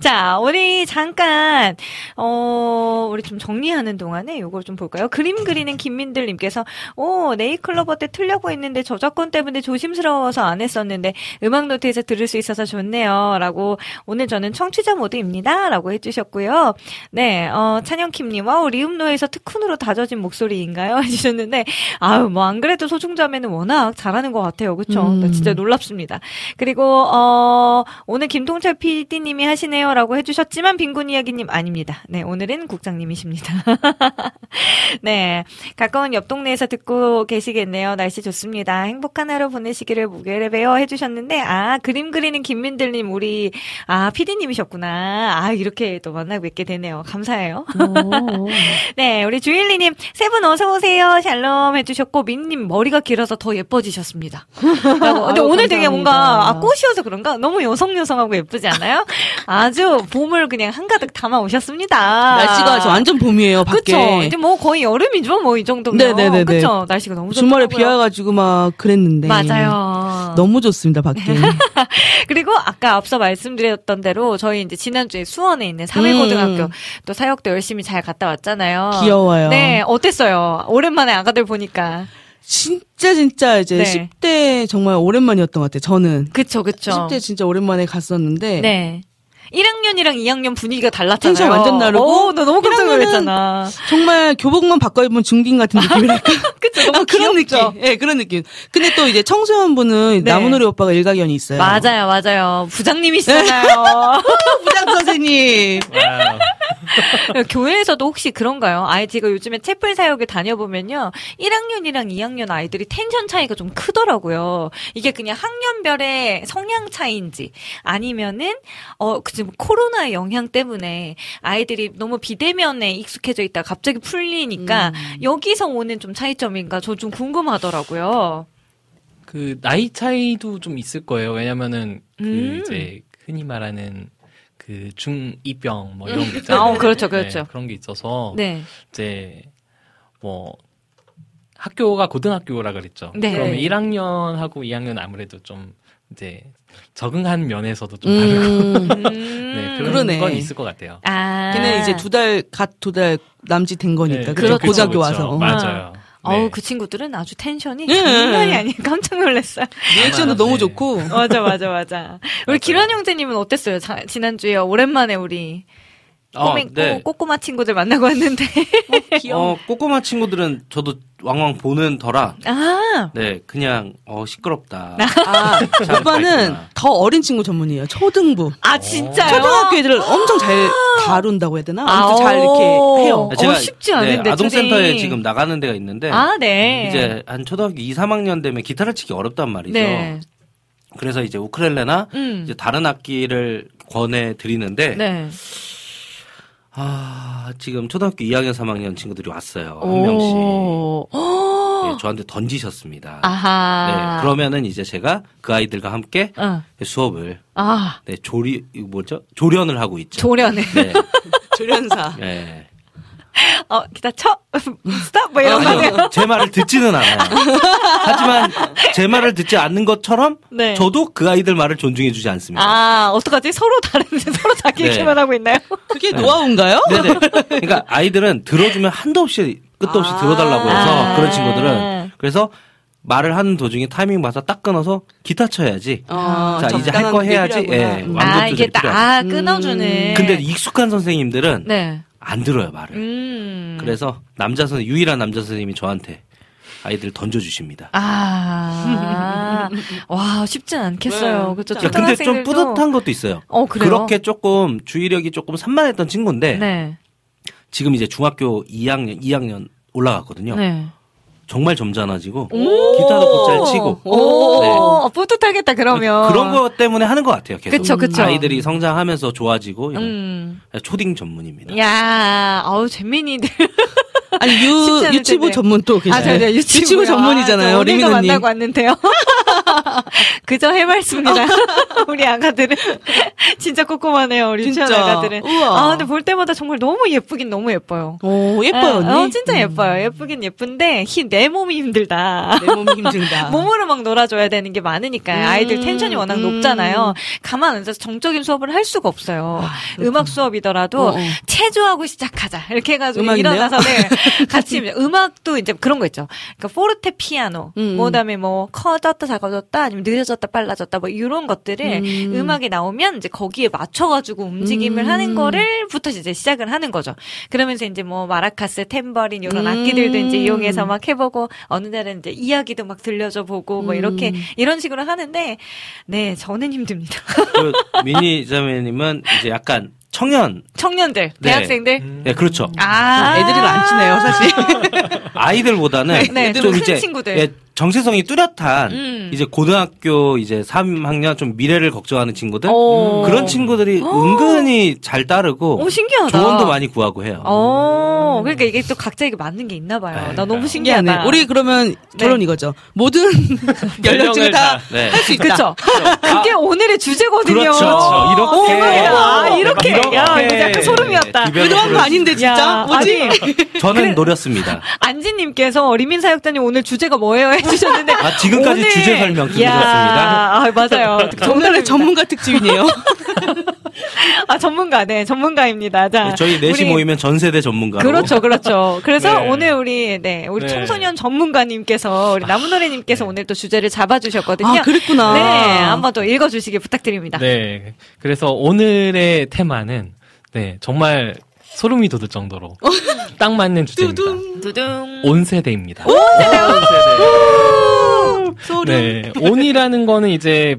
자 우리 잠깐 어 우리 좀 정리하는 동안에 요걸 좀 볼까요? 그림 그리는 김민들 님께서 오 네이클로버 때 틀려고 했는데 저작권 때문에 조심스러워서 안 했었는데 음악 노트에서 들을 수 있어서 좋네요라고 오늘 저는 청취자 모드입니다라고 해 주셨고요. 네, 어, 찬영킴 님, 와, 리음노에서 특훈으로 다져진 목소리인가요? 해 주셨는데, 아유, 뭐, 안 그래도 소중자매는 워낙 잘하는 것 같아요. 그쵸? 음. 나 진짜 놀랍습니다. 그리고, 어, 오늘 김동철 PD님이 하시네요라고 해주셨지만, 빈곤 이야기님 아닙니다. 네, 오늘은 국장님이십니다. 네. 가까운 옆 동네에서 듣고 계시겠네요. 날씨 좋습니다. 행복한 하루 보내시기를 무게레베어 해주셨는데, 아, 그림 그리는 김민들님, 우리, 아, 피디님이셨구나. 아, 이렇게 또 만나 뵙게 되네요. 감사해요. 네, 우리 주일리님, 세 분 어서오세요. 샬롬 해주셨고, 민님 머리가 길어서 더 예뻐지셨습니다. 라고. 근데 아유, 오늘 되게 감사합니다. 뭔가, 아, 꽃이어서 그런가? 너무 여성여성하고 예쁘지 않아요? 아주 봄을 그냥 한가득 담아 오셨습니다. 날씨가 완전 봄이에요, 밖에. 그쵸. 이제 뭐 거의 여름이죠, 뭐 이 정도면. 네네네네. 그쵸. 날씨가 너무 좋더라고요. 주말에 비 와가지고 막 그랬는데. 맞아요. 너무 좋습니다, 밖에. 그리고 아까 앞서 말씀드렸던 대로 저희 이제 지난주에 수원에 있는 사회고등학교 음. 또 사역도 열심히 잘 갔다 왔잖아요. 귀여워요. 네, 어땠어요? 오랜만에 아가들 보니까. 진짜 진짜 이제 네. 10대 정말 오랜만이었던 것 같아요. 저는 그쵸, 그쵸. 10대 진짜 오랜만에 갔었는데 네. 1학년이랑 2학년 분위기가 달랐잖아요. 텐션 완전 다르고 오, 너 너무 깜짝 1학년은 놀랐잖아. 정말 교복만 바꿔 입은 중딩 같은 느낌이랄까. 그쵸, 아, 너무 그런 귀엽죠? 느낌. 예, 그런 느낌. 근데 또 이제 청소년 분은 네. 나무놀이 오빠가 일가견이 있어요. 맞아요, 맞아요. 부장님이시잖아요. 부장 선생님. 교회에서도 혹시 그런가요? 아이 제가 요즘에 채플 사역을 다녀보면요. 1학년이랑 2학년 아이들이 텐션 차이가 좀 크더라고요. 이게 그냥 학년별의 성향 차이인지 아니면은 어 지금 코로나의 영향 때문에 아이들이 너무 비대면에 익숙해져 있다 가 갑자기 풀리니까 여기서 오는 좀 차이점인가 저 좀 궁금하더라고요. 그 나이 차이도 좀 있을 거예요. 왜냐면은 그 음. 이제 흔히 말하는 그 중2병 뭐 이런 게 있잖아요. 아, 그렇죠, 그렇죠. 네, 그런 게 있어서 네. 이제 뭐 학교가 고등학교라 그랬죠. 네. 그러면 1학년하고 2학년 아무래도 좀 이제 적응한 면에서도 좀 다르고 음. 음. 네, 그런 그러네. 건 있을 것 같아요. 아. 걔네 이제 두 달, 갓 두 달 남짓 된 거니까. 네, 그렇죠. 그렇죠. 와서. 맞아요. 어우, 네. 그 친구들은 아주 텐션이 네. 장난이 아니에요. 깜짝 놀랐어요. 리액션도 아, 너무 네. 좋고. 맞아, 맞아, 맞아. 우리 기란 형제님은 어땠어요? 자- 지난주에 오랜만에 우리 어, 꼬맹, 네. 꼬, 꼬마 친구들 만나고 왔는데. 어, 꼬꼬마 친구들은 저도 왕왕 보는 터라, 아, 네, 그냥, 어, 시끄럽다. 아, 잘 오빠는. 더 어린 친구 전문이에요. 초등부. 아, 진짜요? 초등학교 애들을 엄청 잘 다룬다고 해야 되나? 아, 아무튼 잘 이렇게 오. 해요. 어, 쉽지 않은데, 네, 아동센터에 둘이. 지금 나가는 데가 있는데, 아, 네. 이제 한 초등학교 2, 3학년 되면 기타를 치기 어렵단 말이죠. 네. 그래서 이제 우크렐레나 음. 이제 다른 악기를 권해 드리는데, 네. 아, 지금 초등학교 2학년, 3학년 친구들이 왔어요. 한 명씩. 오. 네, 저한테 던지셨습니다. 아하. 네, 그러면은 이제 제가 그 아이들과 함께 어. 수업을 아, 네, 조리 뭐죠? 조련을 하고 있죠. 조련을. 네. 조련사. 네. 어, 기타 쳐! 스탑! 뭐 이런 거 하네요. 아니요, 제 말을 듣지는 않아요. 하지만 제 말을 듣지 않는 것처럼 네. 저도 그 아이들 말을 존중해주지 않습니다. 아, 어떡하지? 서로 다른데 서로 자기 네. 얘기만 하고 있나요? 그게 노하우인가요? 네네. 그러니까 아이들은 들어주면 한도 없이 끝도 없이 아. 들어달라고 해서 아. 그런 친구들은 그래서 말을 하는 도중에 타이밍 봐서 딱 끊어서 기타 쳐야지. 어, 자 이제 할 거 해야지. 예. 완전 아, 이게 딱. 아, 끊어주네. 근데 익숙한 선생님들은 네. 안 들어요 말을. 음. 그래서 남자 선 유일한 남자 선생님이 저한테 아이들 던져주십니다. 아, 와, 쉽진 않겠어요. 네, 그렇죠. 자, 근데 좀 뿌듯한 것도 있어요. 어, 그래요? 그렇게 조금 주의력이 조금 산만했던 친구인데 네. 지금 이제 중학교 2학년, 2학년 올라갔거든요. 네. 정말 점잖아지고 기타도 잘 치고 오, 네. 어, 뿌듯하겠다, 그러면. 그런 것 때문에 하는 것 같아요. 계속 그쵸, 그쵸. 아이들이 성장하면서 좋아지고 이런 음. 초딩 전문입니다. 야, 아우, 잼민이들. 아니, 유, 유치부 텐데. 전문 또 계시죠? 아, 저, 저 유치부 전문이잖아요. 아, 저 오늘도 리미노님. 만나고 왔는데요. 그저 해맑습니다. 우리 아가들은. 진짜 꼼꼼하네요, 우리 진짜. 유치원 아가들은. 우와. 아, 근데 볼 때마다 정말 너무 예쁘긴 너무 예뻐요. 오, 예뻐요, 언니. 어, 진짜 예뻐요. 예쁘긴 예쁜데, 히, 내 몸이 힘들다. 내 몸이 힘들다. 몸으로 막 놀아줘야 되는 게 많으니까 음, 아이들 텐션이 워낙 음. 높잖아요. 가만 앉아서 정적인 수업을 할 수가 없어요. 음악 수업이더라도 어, 어. 체조하고 시작하자 이렇게 해가지고 음악인데요? 일어나서 네, 같이 음악도 이제 그런 거 있죠. 그러니까 포르테 피아노, 음. 뭐 그다음에 뭐 커졌다 작아졌다 아니면 느려졌다 빨라졌다 뭐 이런 것들을 음. 음. 악이 나오면 이제 거기에 맞춰가지고 움직임을 음. 하는 거를부터 이제 시작을 하는 거죠. 그러면서 이제 뭐 마라카스, 템버린 이런 음. 악기들도 이제 이용해서 막 해보고 어느 날은 이제 이야기도 막 들려줘 보고 뭐 이렇게 음. 이런 식으로 하는데 네 저는 힘듭니다. 그 미니 자매님은 이제 약간 청년, 청년들, 네. 대학생들. 예, 그렇죠. 아, 애들이랑 안 친해요, 사실. 아이들보다는 네, 좀큰 이제 친구들. 예, 정체성이 뚜렷한 음. 이제 고등학교 이제 3학년 좀 미래를 걱정하는 친구들 오. 그런 친구들이 은근히 잘 따르고 오, 신기하다. 조언도 많이 구하고 해요. 어, 그러니까 이게 또 각자에게 맞는 게 있나 봐요. 네. 나 너무 미안해. 신기하다. 우리 그러면 결론 이거죠. 모든 연령층이 다 네. 할수 있다. 그쵸. 그게 오늘의 주제거든요. 그렇죠. 이렇게. 아, 이렇게. 이렇게 야, 이거 약간 소름이었다. 거 아닌데 진짜 야, 뭐지? 아니, 저는 노렸습니다. 안지님께서 리민 사역자님 오늘 주제가 뭐예요? 해주셨는데. 아, 지금까지 오늘- 주제 설명 들었습니다. 아, 맞아요. 오늘의 전문가 특집이네요. 아, 전문가, 네, 전문가입니다. 자. 저희 넷이 우리- 모이면 전 세대 전문가로 그렇죠, 그렇죠. 그래서 네. 오늘 우리, 네, 우리 네. 청소년 전문가님께서, 우리 나무노래님께서 오늘 또 주제를 잡아주셨거든요. 아, 그랬구나. 네, 한번 또 읽어주시기 부탁드립니다. 네. 그래서 오늘의 테마는 네 정말 소름이 돋을 정도로 딱 맞는 주제입니다. 두둥. 온 세대입니다. 소름. 네. 온이라는 거는 이제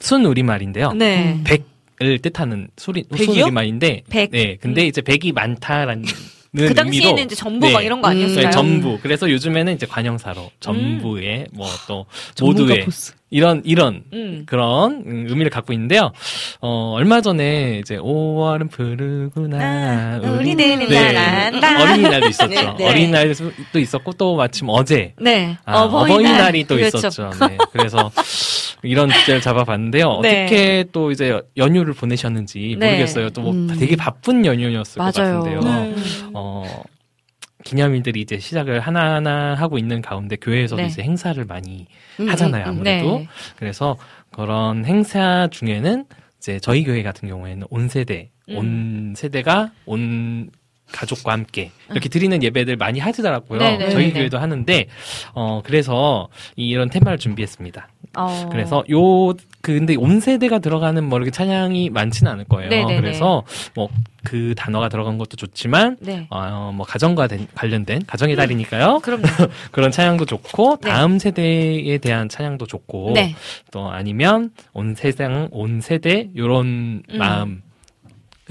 순 우리말인데요. 네. 백을 뜻하는 소리 순? 우리말인데 백. 네. 근데 이제 백이 많다라는 그 당시에는 의미로 이제 전부 네. 막 이런 거 아니었어요? 네, 전부. 그래서 요즘에는 이제 관형사로 전부의 뭐또 전문가 모두의 보스. 이런 이런 음. 그런 음, 의미를 갖고 있는데요. 어 얼마 전에 이제 5월은 푸르구나 아, 우리- 우리들은 네. 어린이날도 있었죠. 네, 네. 어린이날도 있었고 또 마침 어제 네. 아, 어버이날 이 또 그렇죠. 있었죠. 네. 그래서 이런 주제를 잡아봤는데요. 네. 어떻게 또 이제 연휴를 보내셨는지 네. 모르겠어요. 또 뭐 음. 되게 바쁜 연휴였을 것 맞아요. 같은데요. 음. 어, 기념일들이 이제 시작을 하나하나 하고 있는 가운데 교회에서도 네. 이제 행사를 많이 음, 하잖아요, 음, 음. 아무래도. 네. 그래서 그런 행사 중에는 이제 저희 교회 같은 경우에는 온 세대, 음. 온 세대가 온 가족과 함께 이렇게 드리는 예배들 많이 하시더라고요. 네네네네. 저희 교회도 하는데 어 그래서 이런 테마를 준비했습니다. 어. 그래서 요 그 근데 온 세대가 들어가는 뭐 이렇게 찬양이 많지는 않을 거예요. 네네네. 그래서 뭐 그 단어가 들어간 것도 좋지만 네. 어, 뭐 가정과 된- 관련된 가정의 달이니까요. 그럼요. 그런 찬양도 좋고 네. 다음 세대에 대한 찬양도 좋고 네. 또 아니면 온 세상 온 세대 요런 음. 마음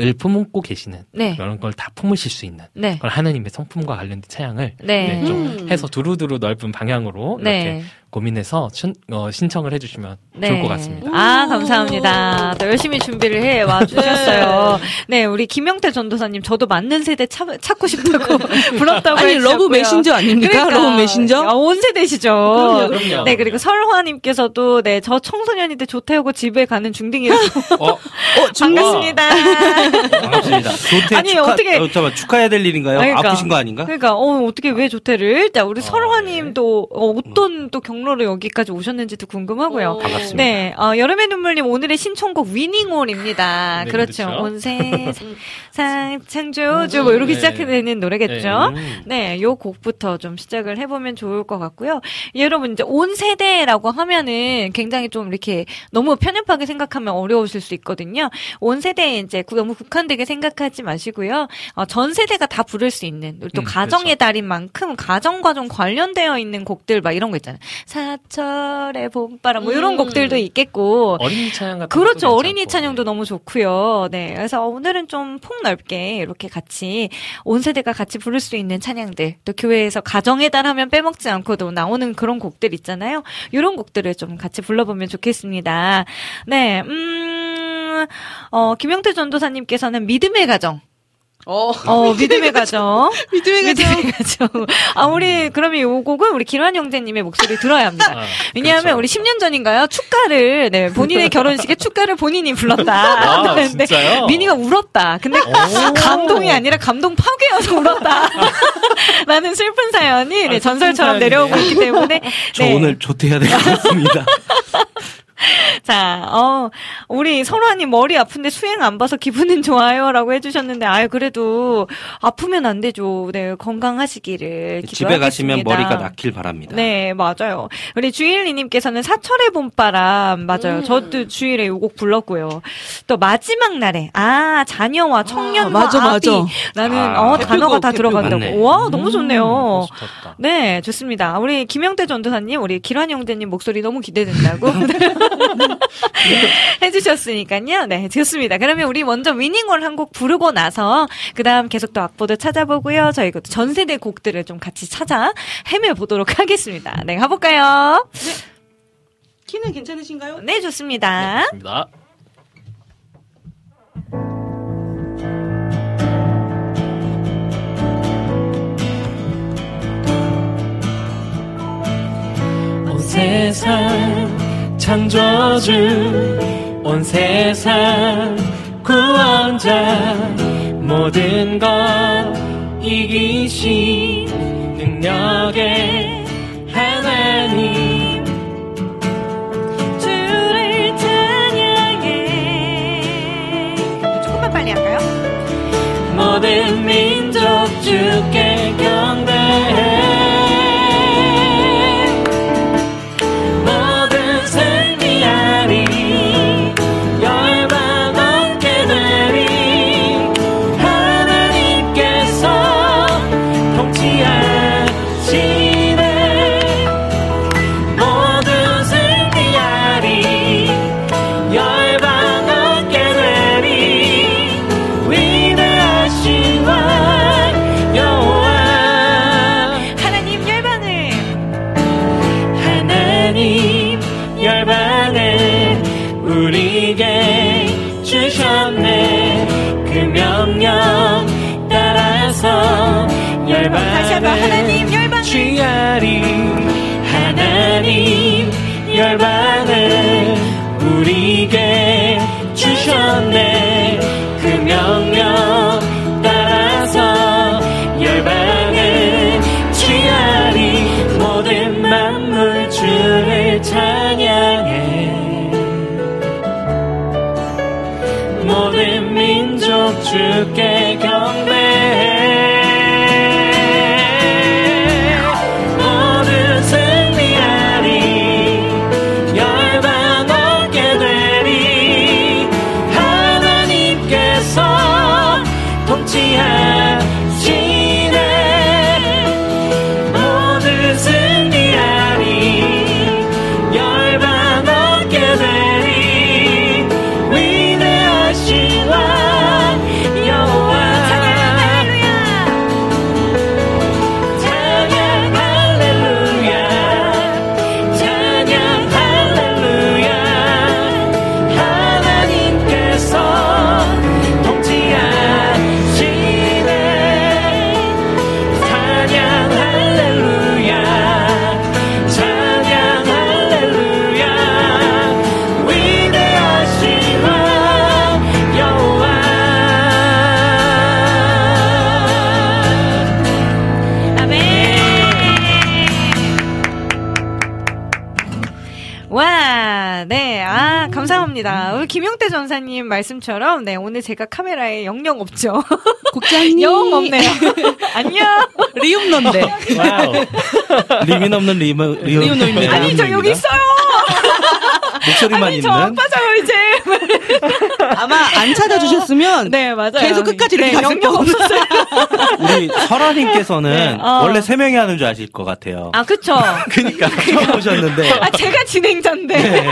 을 품고 계시는 네. 그런 걸 다 품으실 수 있는 네. 그런 하나님의 성품과 관련된 찬양을 네. 네, 좀 음. 해서 두루두루 넓은 방향으로 이렇게 네. 고민해서 신, 어, 신청을 해주시면 좋을 것 같습니다. 아, 감사합니다. 또 열심히 준비를 해 와 주셨어요. 네, 우리 김영태 전도사님, 저도 맞는 세대 찾, 찾고 싶다고 부럽다고 아니 해주셨고요. 러브 메신저 아닙니까? 그러니까, 러브 메신저? 아, 온 세대시죠. 그럼요, 그럼요. 네, 그리고 설화님께서도 네, 저 청소년인데 조퇴하고 집에 가는 중딩이라고 어, 어, 중 반갑습니다. 반갑습니다. 조퇴 아니, 축하, 어떻게- 어, 잠깐만 축하해야 될 일인가요? 그러니까. 아프신 거 아닌가? 그러니까 어 어떻게 왜 조퇴를? 자, 우리 어, 설화님도 어, 어떤 또 경로로 여기까지 오셨는지도 궁금하고요. 반갑습니다. 네, 어, 여름의 눈물님 오늘의 신청곡 Winning All입니다. 네, 그렇죠. 그렇죠. 온세상 창조주 뭐 이렇게 네. 시작되는 노래겠죠. 음. 네, 요 곡부터 좀 시작을 해보면 좋을 것 같고요. 여러분 이제 온 세대라고 하면은 굉장히 좀 이렇게 너무 편협하게 생각하면 어려우실 수 있거든요. 온 세대에 이제 구- 너무 국한되게 생각하지 마시고요. 어, 전 세대가 다 부를 수 있는 또 음, 가정의 그렇죠. 달인 만큼 가정과 좀 관련되어 있는 곡들 막 이런 거 있잖아요. 사철의 봄바람 뭐 이런 음. 곡들도 있겠고 어린이 찬양 같은 그렇죠. 어린이. 찬양도 너무 좋고요. 네. 그래서 오늘은 좀 폭넓 게 이렇게 같이 온 세대가 같이 부를 수 있는 찬양들, 또 교회에서 가정의 달 하면 빼먹지 않고도 나오는 그런 곡들 있잖아요. 이런 곡들을 좀 같이 불러보면 좋겠습니다. 네. 음, 어, 김영태 전도사님께서는 믿음의 가정. 어, 어, 믿음의 가정. 믿음의 가정. 믿음의 가정. 아, 우리, 그러면 이 곡은 우리 기란 형제님의 목소리 들어야 합니다. 아, 왜냐하면 그렇죠. 우리 10년 전인가요? 축가를 네 본인의 결혼식에 축가를 본인이 불렀다. 아, 근데 진짜요? 미니가 울었다. 근데 오. 감동이 아니라 감동 파괴여서 울었다. 라는 슬픈 사연이 네, 아, 전설처럼 내려오고. 있기 때문에 저 네. 오늘 조퇴해야 될 것 같습니다. 자, 어, 우리 설화님 머리 아픈데 수행 안 봐서 기분은 좋아요라고 해주셨는데, 아유, 그래도 아프면 안 되죠. 네, 건강하시기를. 집에 가시면 기도하겠습니다. 머리가 낫길 바랍니다. 네, 맞아요. 우리 주일리님께서는 사철의 봄바람, 맞아요. 음. 저도 주일에 요곡 불렀고요. 또 마지막 날에, 아, 자녀와 청년과 아, 맞아, 아비. 맞아. 라는, 아. 어, 단어가 다 들어간다고. 맞네. 와, 너무 좋네요. 좋다. 네, 좋습니다. 우리 김영태 전도사님, 우리 기란 형제님 목소리 너무 기대된다고. 해주셨으니까요. 네, 좋습니다. 그러면 우리 먼저 위닝홀 한 곡 부르고 나서 그 다음 계속 또 악보도 찾아보고요. 저희 그 전세대 곡들을 좀 같이 찾아 헤매 보도록 하겠습니다. 네, 가볼까요? 키는 괜찮으신가요? 네, 좋습니다. 좋습니다. 온 세상 창조주 온 세상 구원자 모든 것 이기신 능력의 하나님? 모든 민족 주께 경배해 감사합니다. 우리 김용태 전사님 말씀처럼, 네, 오늘 제가 카메라에 영영 없죠. 국장님. 영 없네요. 안녕. 리움넌데. 와우 리민 없는 리모, 리오, 리오노입니다. 아니, 저 여기 있어요. 목소리만 아니, 저 있는. 안 빠져요, 이제. 아마 안 찾아주셨으면 네, 맞아요. 계속 끝까지 이렇게 네, 영영. 없어요. 우리 설아님께서는 네, 어. 원래 세 명이 하는 줄 아실 것 같아요. 아, 그쵸. 그니까 처음 오셨는데. 아, 제가 진행자인데. 네.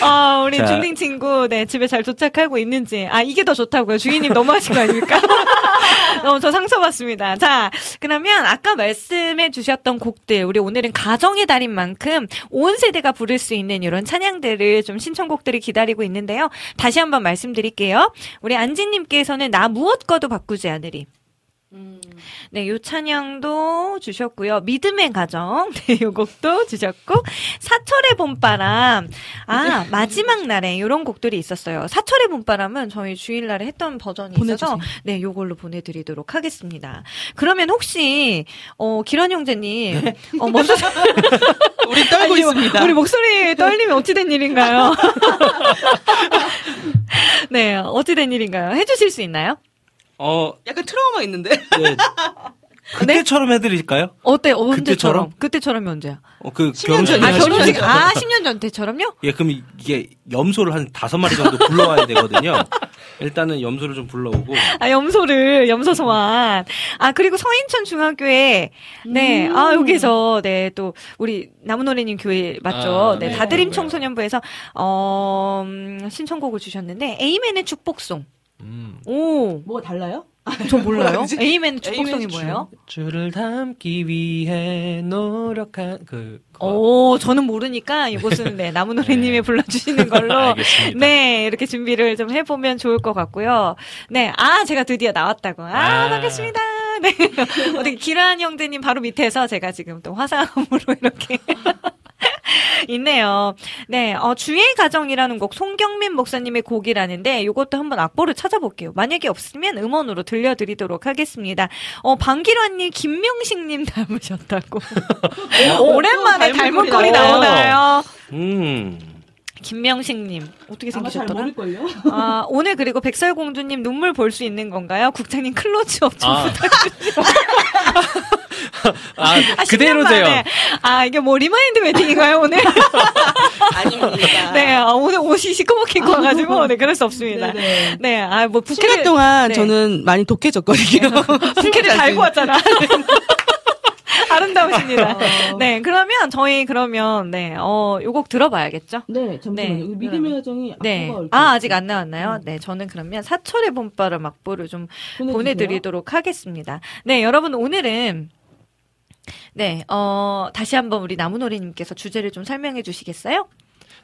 아, 우리 자. 중딩 친구, 네, 집에 잘 도착하고 있는지. 아, 이게 더 좋다고요. 주인님 너무 하신 거 아닙니까? 어, 저 상처받습니다. 자, 그러면 아까 말씀해 주셨던 곡들, 우리 오늘은 가정의 달인 만큼 온 세대가 부를 수 있는 이런 찬양들을 좀 신청곡들이 기다리고 있는데요. 다시 한번 말씀드릴게요. 우리 안지님께서는 나 무엇과도 바꾸지 않으리. 네, 요 찬양도 주셨고요. 믿음의 가정. 네, 요 곡도 주셨고. 사철의 봄바람. 아, 마지막 날에 요런 곡들이 있었어요. 사철의 봄바람은 저희 주일날에 했던 버전이 있어서 보내주세요. 네, 요걸로 보내 드리도록 하겠습니다. 그러면 혹시, 어, 기란 형제님, 어, 먼저. 우리 떨고 아니, 있습니다. 우리 목소리 떨리면 어찌 된 일인가요? 네, 어찌 된 일인가요? 해 주실 수 있나요? 어, 약간 트라우마 있는데. 네. 그때처럼 해드릴까요? 어때? 언제처럼? 그때처럼? 그때처럼이 언제야? 어, 그 10년 결혼식. 아. 결혼식, 10년 아, 10년 전 때처럼요? 예, 그럼 이게 염소를 한 다섯 마리 정도 불러와야 되거든요. 일단은 염소를 좀 불러오고 아, 염소를, 염소 소환. 아, 그리고 서인천 중학교에, 네, 아, 여기서, 네, 또, 우리 나무노래님 교회 맞죠? 아, 네, 네. 다드림 네. 청소년부에서, 어, 음, 신청곡을 주셨는데, 에이맨의 축복송. 음. 오, 뭐가 달라요? 저 몰라요. 에이맨 에이맨 뭐예요? 줄을 담기 위해 노력한 그 그거. 오, 저는 모르니까 이곳은 네, 나무 노래님이 네. 불러주시는 걸로. 네, 이렇게 준비를 좀 해보면 좋을 것 같고요. 네, 아, 제가 드디어 나왔다고. 아, 아. 반갑습니다. 네. 어떻게 기란 형제님 바로 밑에서 제가 지금 또 화상으로 이렇게. 있네요. 네, 어, 주의 가정이라는 곡 송경민 목사님의 곡이라는데 이것도 한번 악보를 찾아볼게요. 만약에 없으면 음원으로 들려드리도록 하겠습니다. 어, 방기란님, 김명식님 닮으셨다고. 오랜만에 닮은 닮은 꼴이 꼴이 나와요. 나오나요? 음. 김명식님 어떻게 생기셨더라? 아 오늘 그리고 백설공주님 눈물 볼 수 있는 건가요? 국장님 클로즈업 좀 아. 부탁드립니다. 아, 아, 10년 그대로세요. 아 이게 뭐 remind wedding인가요 오늘? 아닙니다. 네 아, 오늘 옷이 시커멓게 입고 와가지고 네 그럴 수 없습니다. 네네. 네 아뭐 10년 부캐를 동안 네. 저는 많이 독해졌거든요. 부캐를 달고 왔잖아. 아름다우십니다. 어. 네 그러면 저희 그러면 네 어 요곡 들어봐야겠죠? 네, 잠시만요. 네, 믿음의 가정이 네. 아, 아직 안 나왔나요? 네, 저는 그러면 사철의 봄바람 악보를 좀 보내주세요. 보내드리도록 하겠습니다. 네, 여러분, 오늘은, 네, 어, 다시 한번 우리 나무노래님께서 주제를 좀 설명해 주시겠어요?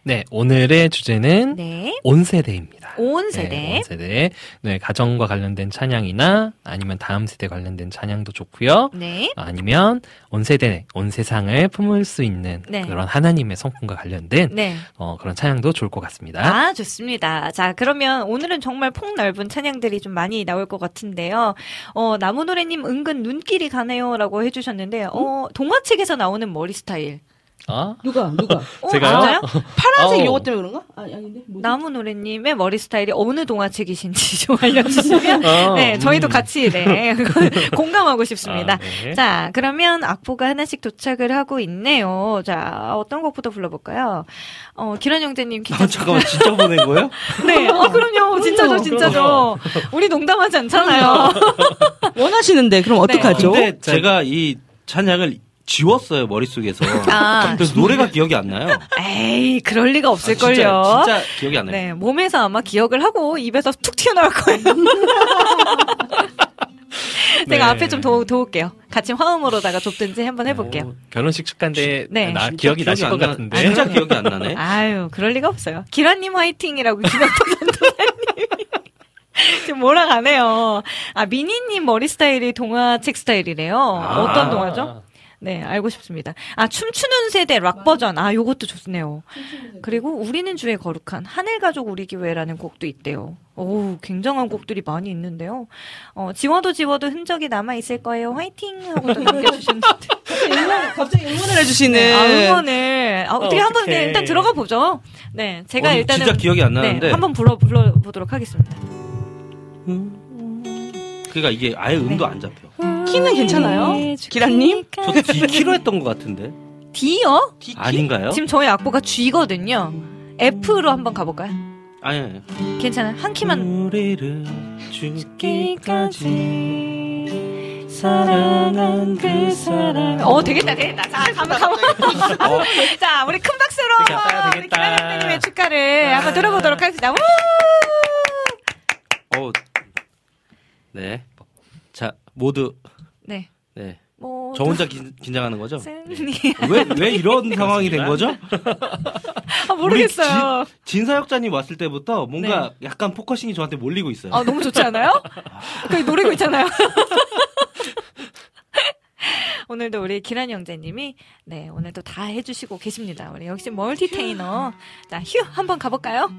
네, 오늘의 주제는 네. 온 세대입니다. 온 세대. 네, 온 세대. 네, 가정과 관련된 찬양이나 아니면 다음 세대 관련된 찬양도 좋고요. 네. 아니면 온 세대, 온 세상을 품을 수 있는 네. 그런 하나님의 성품과 관련된 네. 어, 그런 찬양도 좋을 것 같습니다. 아, 좋습니다. 자, 그러면 오늘은 정말 폭넓은 찬양들이 좀 많이 나올 것 같은데요. 어, 나무노래님 은근 눈길이 가네요. 라고 해주셨는데, 어, 동화책에서 나오는 머리 스타일. 아, 누가 누가 어, 제가요? 진짜요? 파란색 어. 요거 때문에 그런가? 아니 아닌데. 뭐지? 나무 노래님의 머리 스타일이 어느 동화책이신지 좀 알려주시면, 어, 네, 저희도 음. 같이, 네, 공감하고 싶습니다. 아, 네. 자, 그러면 악보가 하나씩 도착을 하고 있네요. 자, 어떤 곡부터 불러볼까요? 어, 기란 형제님 아, 잠깐만 진짜 보낸 거예요? 네, 어, 그럼요. 진짜죠, 진짜죠. 우리 농담하지 않잖아요. 원하시는데 그럼 어떡하죠? 근데 제가 이 찬양을 지웠어요 머릿속에서. 아, 그래서 노래가 기억이 안 나요. 에이, 그럴 리가 아, 없을걸요. 진짜, 진짜 기억이 안 나요. 네, 몸에서 아마 기억을 하고 입에서 툭 튀어나올 거예요. 제가 네. 앞에 좀 도, 도울게요. 같이 화음으로다가 좁든지 한번 해볼게요. 어, 결혼식 축가인데 네. 나 기억이 나실 안것 나- 같은데. 아, 진짜 기억이 안 나네. 아유, 그럴 리가 없어요. 기란님 화이팅이라고 김영태 전도사님이 지금 몰아가네요. 아, 미니님 머리 스타일이 동화책 스타일이래요. 어떤 동화죠? 네, 알고 싶습니다. 아, 춤추는 세대 락 버전. 아, 요것도 좋네요. 그리고 우리는 주의 거룩한 하늘 가족 우리 교회라는 곡도 있대요. 오, 굉장한 곡들이 많이 있는데요. 어, 지워도 지워도 흔적이 남아 있을 거예요. 화이팅! 하고 또 남겨주셨는데. 응원, 갑자기 응원을 해주시는. 네, 아, 응원을. 아, 어떻게 어, 한번. 그냥 일단 들어가 보죠. 네, 제가 어, 일단은. 진짜 기억이 안 나는데. 네, 한번 불러, 불러 보도록 하겠습니다. 그러니까 이게 아예 음도 안 잡혀. 키는 괜찮아요? 기란님? 저 D 키로 했던 것 같은데 D요? 아닌가요? 지금 저희 악보가 G거든요. F로 한번 가볼까요? 아니 아니. 괜찮아요. 한 키만. 우리를 죽기까지 사랑한 그 사랑. 어, 되겠다, 되겠다. 자, 가만, 가만. 어, 자, 우리 큰 박수로 되겠다, 우리 되겠다. 기란님의 축가를 한번 들어보도록 하겠습니다. 우! 어. 네. 자 모두 네. 네. 뭐. 저 혼자 긴, 긴장하는 거죠? 승리. 왜왜 이런 상황이 된 거죠? 아, 모르겠어요. 진 사역자님 왔을 때부터 뭔가 약간 focusing이 저한테 몰리고 있어요. 아, 너무 좋지 않아요? 거기 노리고 있잖아요. 오늘도 우리 기란 형제님이 네 오늘도 다 해주시고 계십니다. 우리 역시 multitainer. 자, 휴 한번 가볼까요?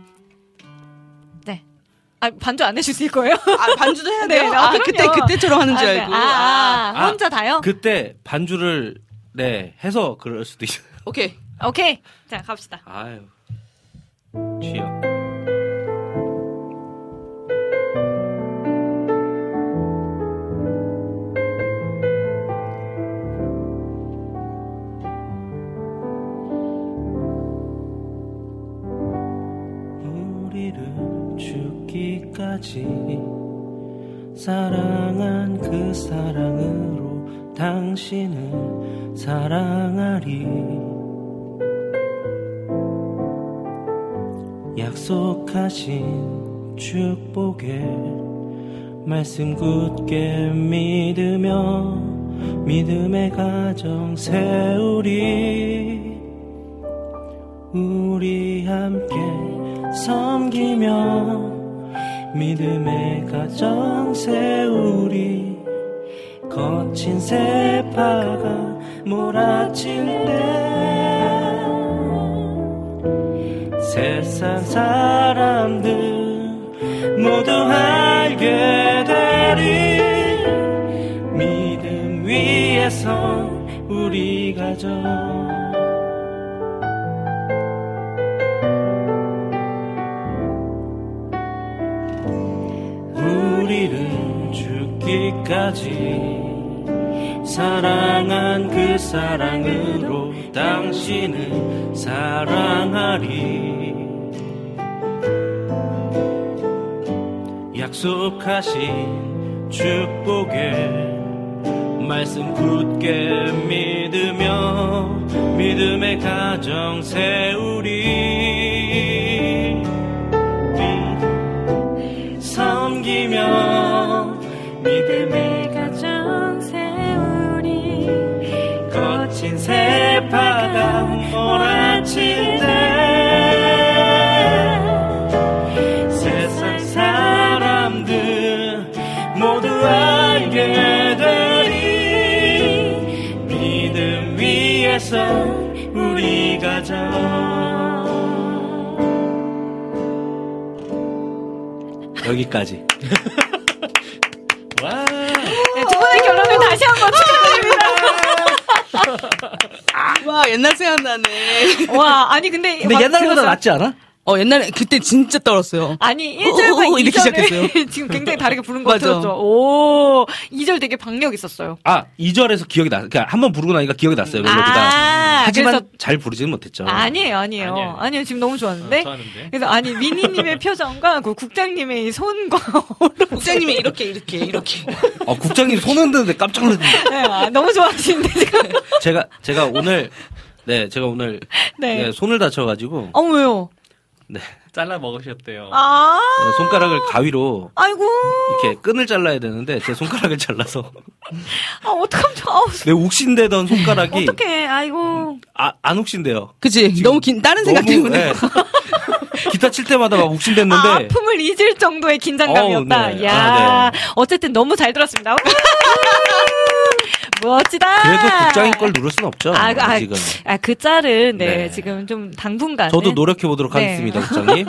네. 아 반주 안 해주실 거예요? 아, 반주도 해야 돼요? 네, 아, 아, 그때. 그때처럼 하는 줄 아, 네. 알고. 아, 아, 아, 혼자 다요? 그때 반주를 네 해서 그럴 수도 있어요. 오케이. 오케이. 자 갑시다. 아유 취업. 약속하지 사랑한 그 사랑으로 당신을 사랑하리. 약속하신 축복에 말씀 굳게 믿으며 믿음의 가정 세우리. 우리 함께 섬기며 믿음의 가정 세우리 거친 세파가 몰아칠 때 세상 사람들 모두 알게 되리. 믿음 위에서 우리 가정 죽기까지 사랑한 그 사랑으로 당신을 사랑하리. 약속하신 축복에 말씀 굳게 믿으며 믿음의 가정 세우리. 섬기며 믿음의 가정 세우리 거친 세파가 몰아칠 때 세상 사람들 모두 알게 되리. 믿음 위에서 우리 가정 여기까지 와 옛날 생각나네. 와, 아니 근데 근데 막 옛날보다. 낫지 않아? 어 옛날에 그때 진짜 떨었어요. 아니 1절과 오, 오, 이렇게 2절을 시작했어요. 지금 굉장히 다르게 부른 거. 들었죠. 오, 2절 되게 박력 있었어요. 아 2절에서 기억이 나. 그러니까 한번 부르고 나니까 기억이 났어요. 멜로디가. 아, 하지만 그래서 잘 부르지는 못했죠. 아니에요, 아니에요. 아니에요. 아니에요. 지금 너무 좋았는데. 어, 좋았는데. 그래서 아니 미니님의 표정과 그 국장님의 이 손과 국장님이 이렇게 이렇게 이렇게. 어, 국장님 손 흔드는데 깜짝 놀랐는데. 네, 아, 너무 좋아하시는데 지금. 제가 제가 오늘 네 제가 오늘 네. 네, 손을 다쳐가지고 어 왜요? 네, 잘라 먹으셨대요. 아, 네, 손가락을 가위로 아이고, 이렇게 끈을 잘라야 되는데 제 손가락을 잘라서 아 어떡하면 좋아. 아우, 내 욱신대던 손가락이 어떡해, 아이고. 아, 안 욱신대요. 그치 너무 긴 다른 생각 너무, 때문에. 네. 기타 칠 때마다 막 욱신댔는데 아, 아픔을 잊을 정도의 긴장감이었다. 어우, 네. 야, 아, 어쨌든 너무 잘 들었습니다. 멋지다. 그래도 국장님 걸 누를 순 없죠. 아, 아, 지금 아, 그 짤은 네, 네. 지금 좀 당분간 저도 노력해 보도록 네. 하겠습니다, 국장님.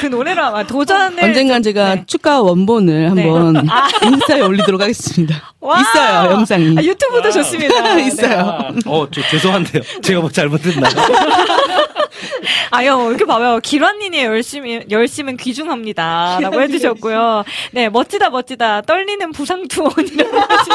그 노래로 아마 도전을 언젠간 제가 네. 축가 원본을 네. 한번 인스타에 올리도록 하겠습니다. 와! 있어요 영상이. 아, 유튜브도 좋습니다. 네. 있어요. 어, 저 죄송한데요. 제가 뭐 잘못했나요? 아유, 이렇게 봐봐요. 기란님의 열심히, 열심은 귀중합니다.라고 해주셨고요. 네, 멋지다, 멋지다. 떨리는 부상 투혼이라고 하시고.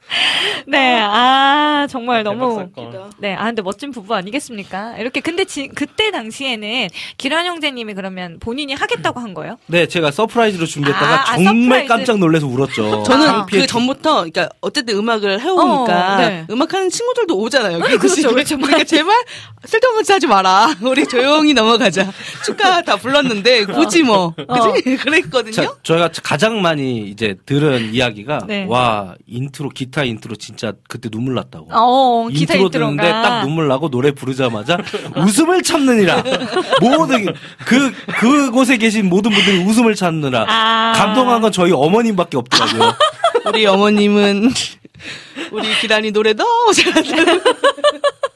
네, 아, 정말 너무. 대박 사건. 네, 아, 근데 멋진 부부 아니겠습니까? 이렇게, 근데 지, 그때 당시에는 기란 형제님이 그러면 본인이 하겠다고 한 거예요? 네, 제가 surprise로 준비했다가 아, 아, 정말 surprise. 깜짝 놀라서 울었죠. 저는 창피해 그 전부터 그러니까 어쨌든 음악을 해오니까 어, 네. 음악하는 친구들도 오잖아요. 아, 그렇죠, 그렇죠. 그러니까 제발 쓸데없는 짓 하지 마라. 우리 조용히 넘어가자. 축가 다 불렀는데 굳이 뭐 어. 그지? 그랬거든요. 자, 저희가 가장 많이 이제 들은 이야기가 네. 와 인트로 기타 인트로 진짜 그때 눈물 났다고. 어, 기타 intro intro가. 듣는데 딱 눈물 나고 노래 부르자마자 웃음을 참느라 모든 그 그곳에 계신 모든 분들이 웃음을 참느라 아. 감동한 건 저희 어머님밖에 없더라고요. 우리 어머님은 우리 기란이 노래 너무 잘한다고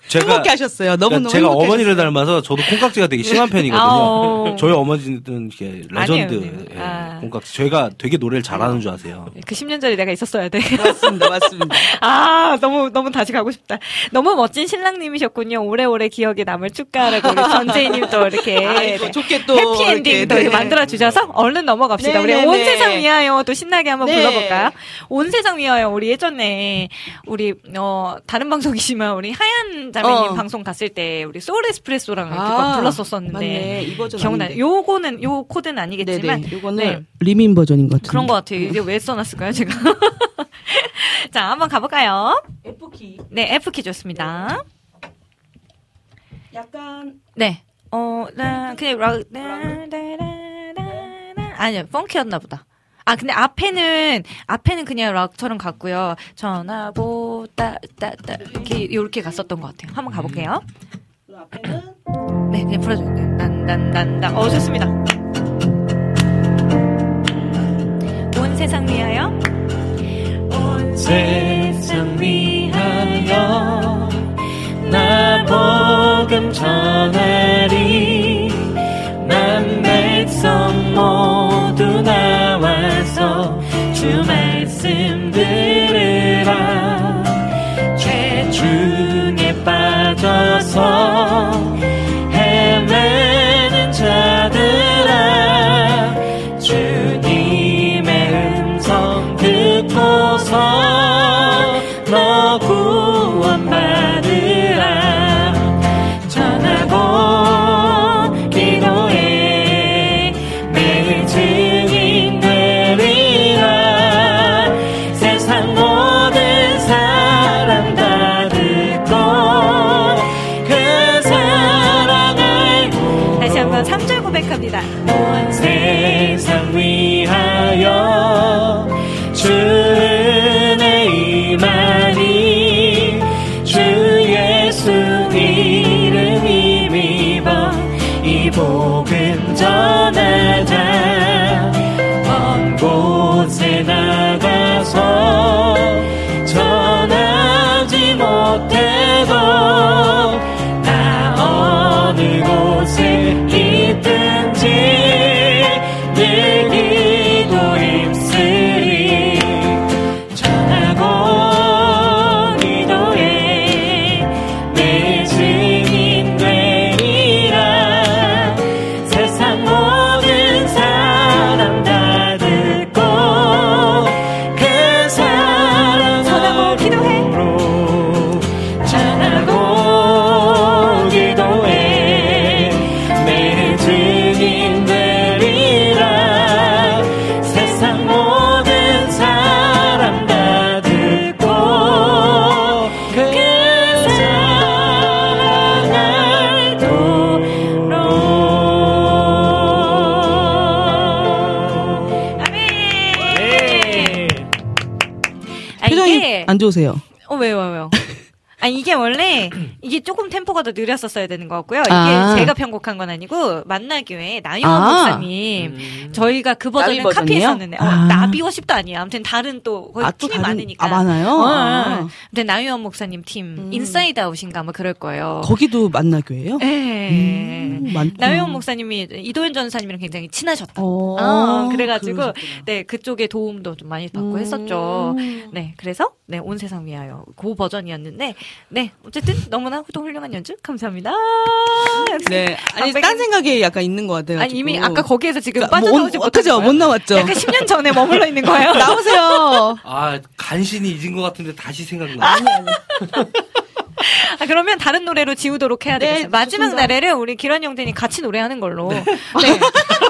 제가 행복해 하셨어요. 너무 그러니까 너무 제가 행복해 어머니를 하셨어요. 닮아서 저도 콩깍지가 되게 심한 편이거든요. 아오. 저희 어머니는 이렇게 레전드 아니에요. 예, 아. 콩깍지. 저희가 되게 노래를 잘하는 줄 아세요. 그 10년 전에 내가 있었어야 돼. 맞습니다, 맞습니다. 아, 너무, 너무 다시 가고 싶다. 너무 멋진 신랑님이셨군요. 오래오래 기억에 남을 축가라고 우리 전재희님 또 이렇게. 아이고, 네. 좋게 또 해피엔딩 또 이렇게 네. 만들어 주셔서 얼른 넘어갑시다. 네, 우리 네, 온 네. 세상 위하여 또 신나게 한번 네. 불러볼까요? 온 세상 위하여 우리 예전에 우리, 어, 다른 방송이지만 우리 하얀 잠 미니자매님 어. 방송 갔을 때 우리 소울 에스프레소랑 이렇게 아, 막 불렀었었는데 맞네. 이 버전 기억나요? 아닌데. 요거는 요 코드는 아니겠지만 네네. 요거는 네. 리민 버전인 것 같은데. 그런 것 같아요. 이게 왜 써놨을까요, 제가? 자, 한번 가볼까요? F key. 네, F key 좋습니다. 약간 네. 어, 나, 그냥 락, 나, 나, 나, 나, 나. 아니요, 펑키였나 보다. 아, 근데 앞에는, 앞에는 그냥 락처럼 갔고요. 전화보, 따, 따, 따, 이렇게, 요렇게 갔었던 것 같아요. 한번 가볼게요. 그 앞에는 네, 그냥 풀어줘요. 난, 난, 난, 난. 어, 좋습니다. 온 세상 위하여. 온 세상 위하여 나 복음 전하리 빠져서 안 좋으세요. 어, 왜요, 왜요? 아, 이게 원래, 이게 조금 템포가 더 느렸었어야 되는 것 같고요. 이게 아. 제가 편곡한 건 아니고, 만나교회 나영원 아. 목사님. 저희가 그 버전을? 카피했었는데, 어, 아. 나비 worship도 아니에요. 아무튼 다른 또, 거기 아, 또 팀이 다른- 많으니까. 아, 많아요? 어, 아. 근데 나영원 목사님 팀, 음. 인사이드 아웃인가 뭐 그럴 거예요. 거기도 만나교예요? 예. 음. 나영원 목사님이 이도현 전도사님이랑 굉장히 친하셨다. 어, 어, 그래가지고, 그러셨구나. 네, 그쪽에 도움도 좀 많이 받고 음. 했었죠. 네, 그래서, 네, 온 세상 위하여. 그 버전이었는데, 네, 어쨌든 너무나 또 훌륭한 연 주, 감사합니다. 역시 네. 아니, 방백은- 딴 생각에 약간 있는 것 같아요. 아니, 이미 아까 거기에서 지금 그러니까 빠져나오지 뭐, 어쩌죠? 거예요? 못 나왔죠? 약간 10년 전에 머물러 있는 거예요. 나오세요. 아, 간신히 잊은 것 같은데 다시 생각나. 아, 그러면 다른 노래로 지우도록 해야 네, 되겠어요. 마지막 좋습니다. 날에를 우리 기란 형제님 같이 노래하는 걸로. 네.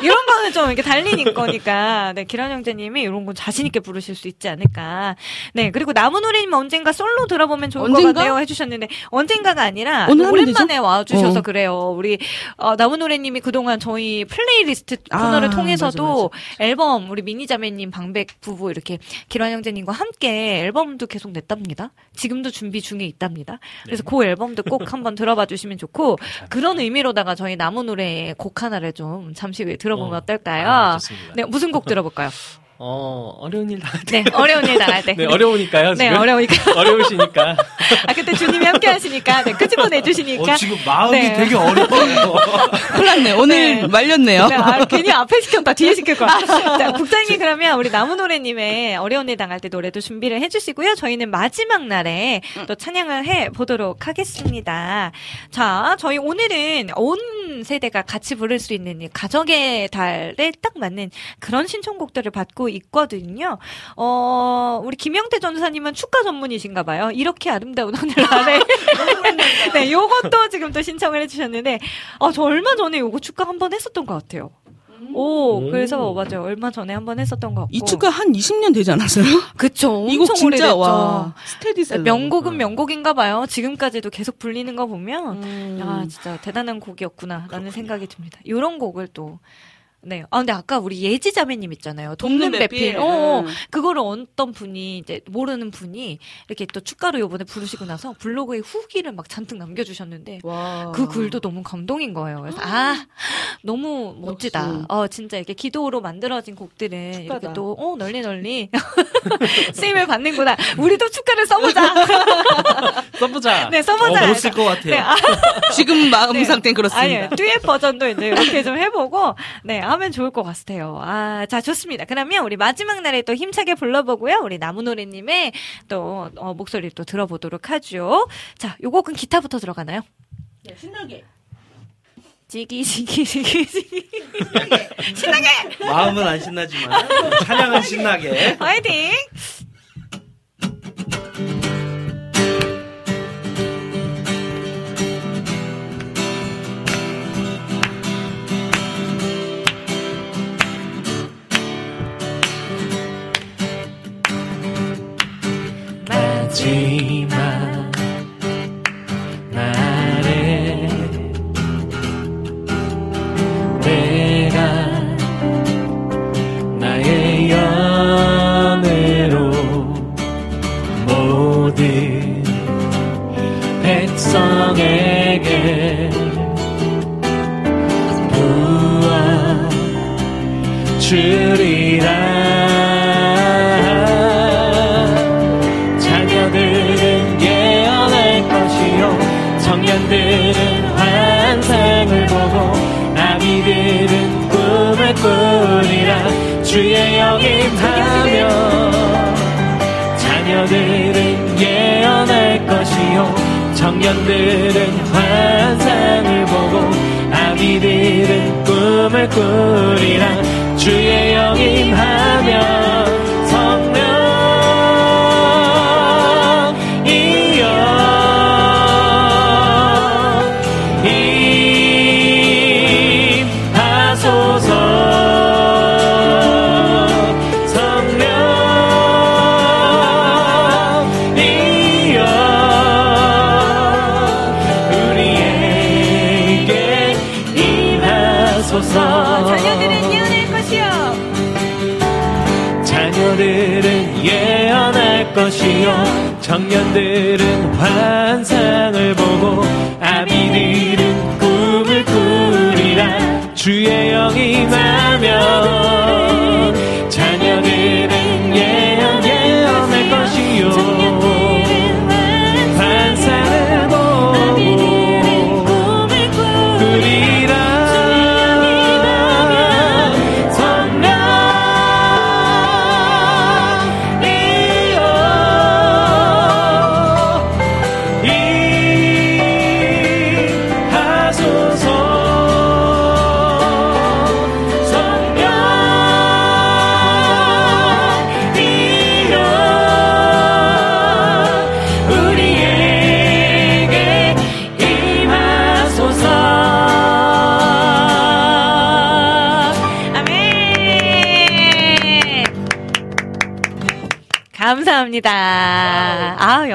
이런 거는 좀 이렇게 달리는 거니까. 네, 기란 형제님이 이런 건 자신있게 부르실 수 있지 않을까. 네, 그리고 나무노래님 언젠가 솔로 들어보면 좋을 것 언젠가? 같아요 해주셨는데, 언젠가가 아니라 오랜만에 와주셔서 어. 그래요. 우리, 어, 나무노래님이 그동안 저희 플레이리스트 코너를 아, 통해서도 맞아, 앨범, 우리 미니자매님, 방백 부부 이렇게 기란 형제님과 함께 앨범도 계속 냈답니다. 지금도 준비 중에 있답니다. 그래서 그 앨범도 꼭 한번 들어봐 주시면 좋고 그런 의미로다가 저희 나무 노래 곡 하나를 좀 잠시 후에 들어보면 어. 어. 떨까요 아. 네, 무슨 곡 들어볼까요? 어, 어려운 일 나갈 네, 어려운 일 나갈 때. 네, 어려우니까요, 네, 지금. 어려우니까. 어려우시니까. 아, 그때 주님이 함께 하시니까, 네, 끄집어 내주시니까. 어, 지금 마음이 네. 되게 어려워요. 큰일 났네. 오늘 네. 말렸네요. 네, 아, 괜히 앞에 시켰다 뒤에 시킬 거야. 자, 국장님 그러면 우리 나무노래님의 어려운 일 당할 때 노래도 준비를 해주시고요. 저희는 마지막 날에 또 찬양을 해 보도록 하겠습니다. 자, 저희 오늘은 온전 세대가 같이 부를 수 있는 이 가정의 달에 딱 맞는 그런 신청곡들을 받고 있거든요. 어, 우리 김영태 전사님은 축가 전문이신가 봐요. 이렇게 아름다운 오늘 날에. 네, 요것도 지금 또 신청을 해주셨는데, 어, 저 얼마 전에 요거 축가 한 번 했었던 것 같아요. 오, 오. 그래서 맞아요. 얼마 전에 한 번 했었던 것 같고. 이 축가 한 20년 되지 않았어요? 그쵸. 이곡 엄청 진짜 오래됐죠. 와 스테디셀러. 명곡은 명곡인가 봐요. 지금까지도 계속 불리는 거 보면 음. 아 진짜 대단한 곡이었구나 라는 생각이 듭니다. 이런 곡을 또 네. 아 근데 아까 우리 예지 자매님 있잖아요. 돕는 돕는 배필. 배필. 어, 어. 음. 그거를 어떤 분이 이제 모르는 분이 이렇게 또 축가로 요번에 부르시고 나서 블로그에 후기를 막 잔뜩 남겨 주셨는데 와. 그 글도 너무 감동인 거예요. 그래서 아 너무 멋지다. 역시. 어 진짜 이렇게 기도로 만들어진 곡들은 이렇게 축가다. 또 어, 널리 널리 쓰임을 받는구나. 우리도 축가를 써 보자. 써 보자. 네 써 보자. 어, 못쓸 것 같아요. 네, 아, 지금 마음 네. 상태는 그렇습니다. 아니요. 듀엣 버전도 이제 이렇게 좀 해 보고, 네, 하면 좋을 것 같아요. 아, 자, 좋습니다. 그러면 우리 마지막 날에 또 힘차게 불러보고요. 우리 나무노래님의 또, 어, 목소리를 또 들어보도록 하죠. 자, 요 곡은 기타부터 들어가나요? 네, 신나게. 지기, 지기, 지기, 지기. 마음은 안 신나지만 찬양은 신나게. 화이팅! 마지막 날에 내가 나의 연애로 모든 백성에게 부어 주리라 청년들은 환상을 보고 아기들은 꿈을 꾸리라. 주의 영임하며 자녀들은 예언할 것이요. 청년들은 환상을 보고 아기들은 꿈을 꾸리라. 주의 영임하며 청년들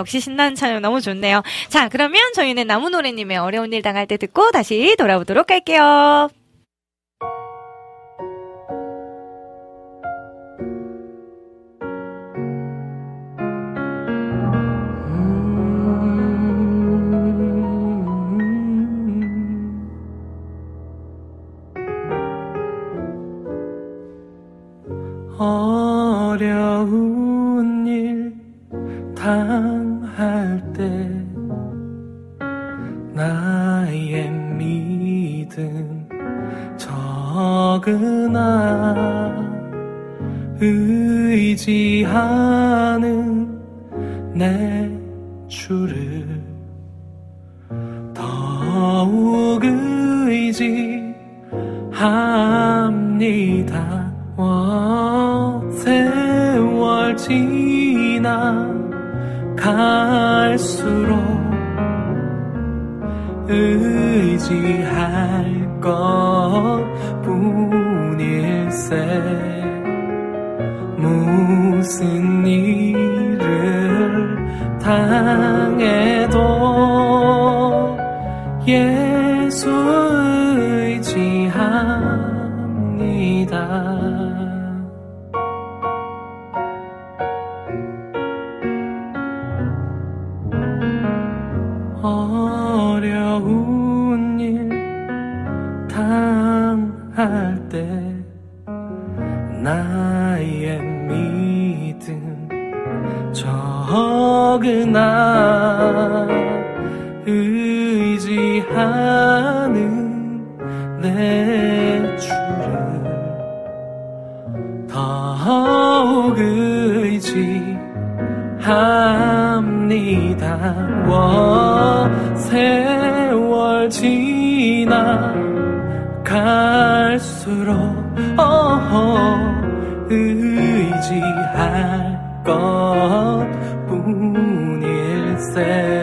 역시 신나는 찬양 너무 좋네요. 자, 그러면 저희는 나무노래님의 어려운 일 당할 때 듣고 다시 돌아오도록 할게요. ser.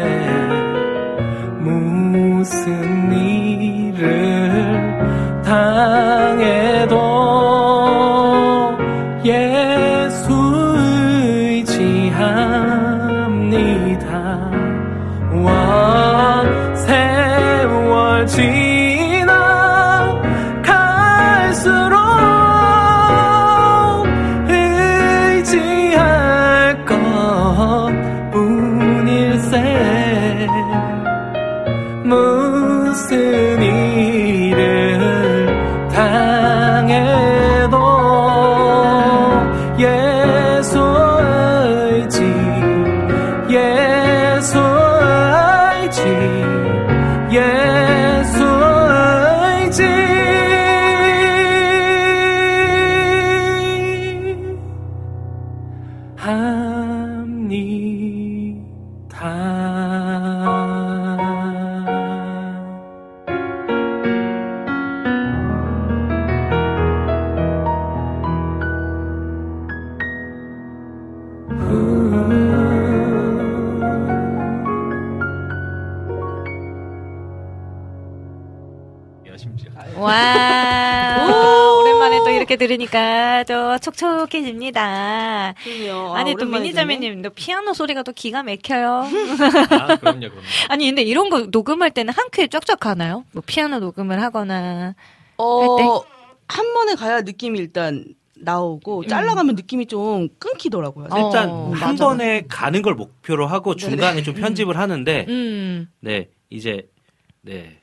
저 촉촉해집니다. 그럼요. 아니, 또 미니자매님, 또 피아노 소리가 또 기가 막혀요. 아, 그럼요, 그럼요. 아니, 근데 이런 거 녹음할 때는 한 큐에 쫙쫙 가나요? 뭐 피아노 녹음을 하거나. 어, 한 번에 가야 느낌이 일단 나오고 잘라가면 느낌이 좀 끊기더라고요. 어, 일단 한 맞아. 번에 가는 걸 목표로 하고 중간에 좀 편집을 하는데 음. 네 이제 네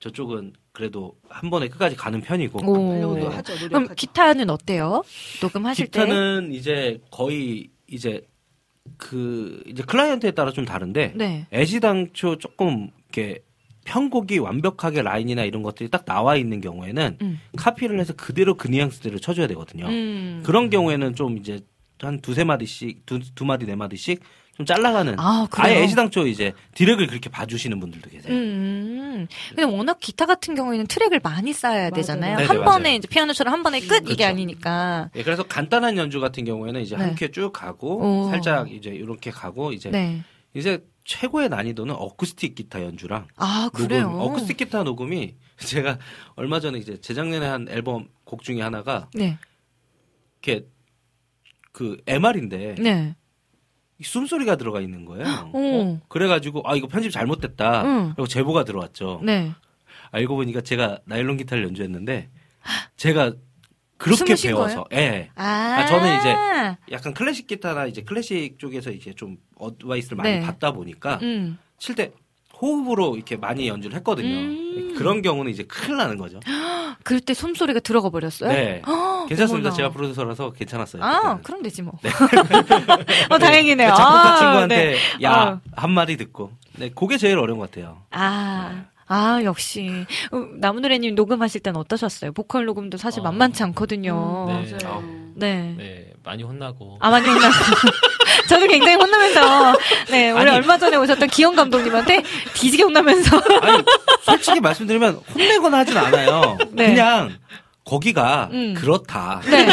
저쪽은 그래도 한 번에 끝까지 가는 편이고 오. 하려고도 네. 하죠. 그럼. 기타는 어때요? 녹음하실 때? 기타는 이제 거의 이제 그 이제 클라이언트에 따라 좀 다른데 네. 애시당초 조금 이렇게 편곡이 완벽하게 라인이나 이런 것들이 딱 나와 있는 경우에는 음. 카피를 해서 그대로 그 뉘앙스대로 쳐줘야 되거든요. 음. 그런 경우에는 좀 이제 한 두세 마디씩 두, 두 마디 네 마디씩 좀 잘라가는 아, 그래요? 아예 애시당초 이제 디렉을 그렇게 봐주시는 분들도 계세요. 음. 근데 워낙 기타 같은 경우에는 트랙을 많이 쌓아야 되잖아요. 네네, 한 맞아요. 번에 이제 피아노처럼 한 번에 끝 이게 그렇죠. 아니니까. 예, 그래서 간단한 연주 같은 경우에는 이제 네. 한 큐에 쭉 가고 오. 살짝 이제 이렇게 가고 이제 네. 이제 최고의 난이도는 어쿠스틱 기타 연주랑 아, 녹음, 그래요? 어쿠스틱 기타 녹음이 제가 얼마 전에 이제 재작년에 한 앨범 곡 중에 하나가 네. 이렇게 그 MR인데 네. 숨소리가 들어가 있는 거예요. 오. 그래가지고 아 이거 편집 잘못됐다. 응. 그리고 제보가 들어왔죠. 네. 알고 보니까 제가 나일론 기타를 연주했는데 제가 그렇게 배워서 예. 아. 아, 저는 이제 약간 클래식 기타나 이제 클래식 쪽에서 이제 좀 어드바이스를 많이 네. 받다 보니까 음. 칠때 호흡으로 이렇게 많이 연주를 했거든요. 음. 그런 경우는 이제 큰일 나는 거죠. 그럴 때 숨소리가 들어가 버렸어요? 네. 헉, 괜찮습니다. 어머나. 제가 프로듀서라서 괜찮았어요. 아, 그때는. 그럼 되지 뭐. 어, 다행이네요. 작곡가 아, 친구한테 네. 야 아. 한마디 듣고. 네, 그게 제일 어려운 것 같아요. 아, 아, 역시. 어, 나무노래님 녹음하실 때는 어떠셨어요? 보컬 녹음도 사실 어. 만만치 않거든요. 네. 맞아요. 아, 네. 네, 많이 혼나고. 아, 많이 혼나고. 저도 굉장히 혼나면서, 네, 우리 아니. 얼마 전에 오셨던 기영 감독님한테 뒤지게 혼나면서. 아니, 솔직히 말씀드리면 혼내거나 하진 않아요. 네. 그냥 거기가 음. 그렇다. 네.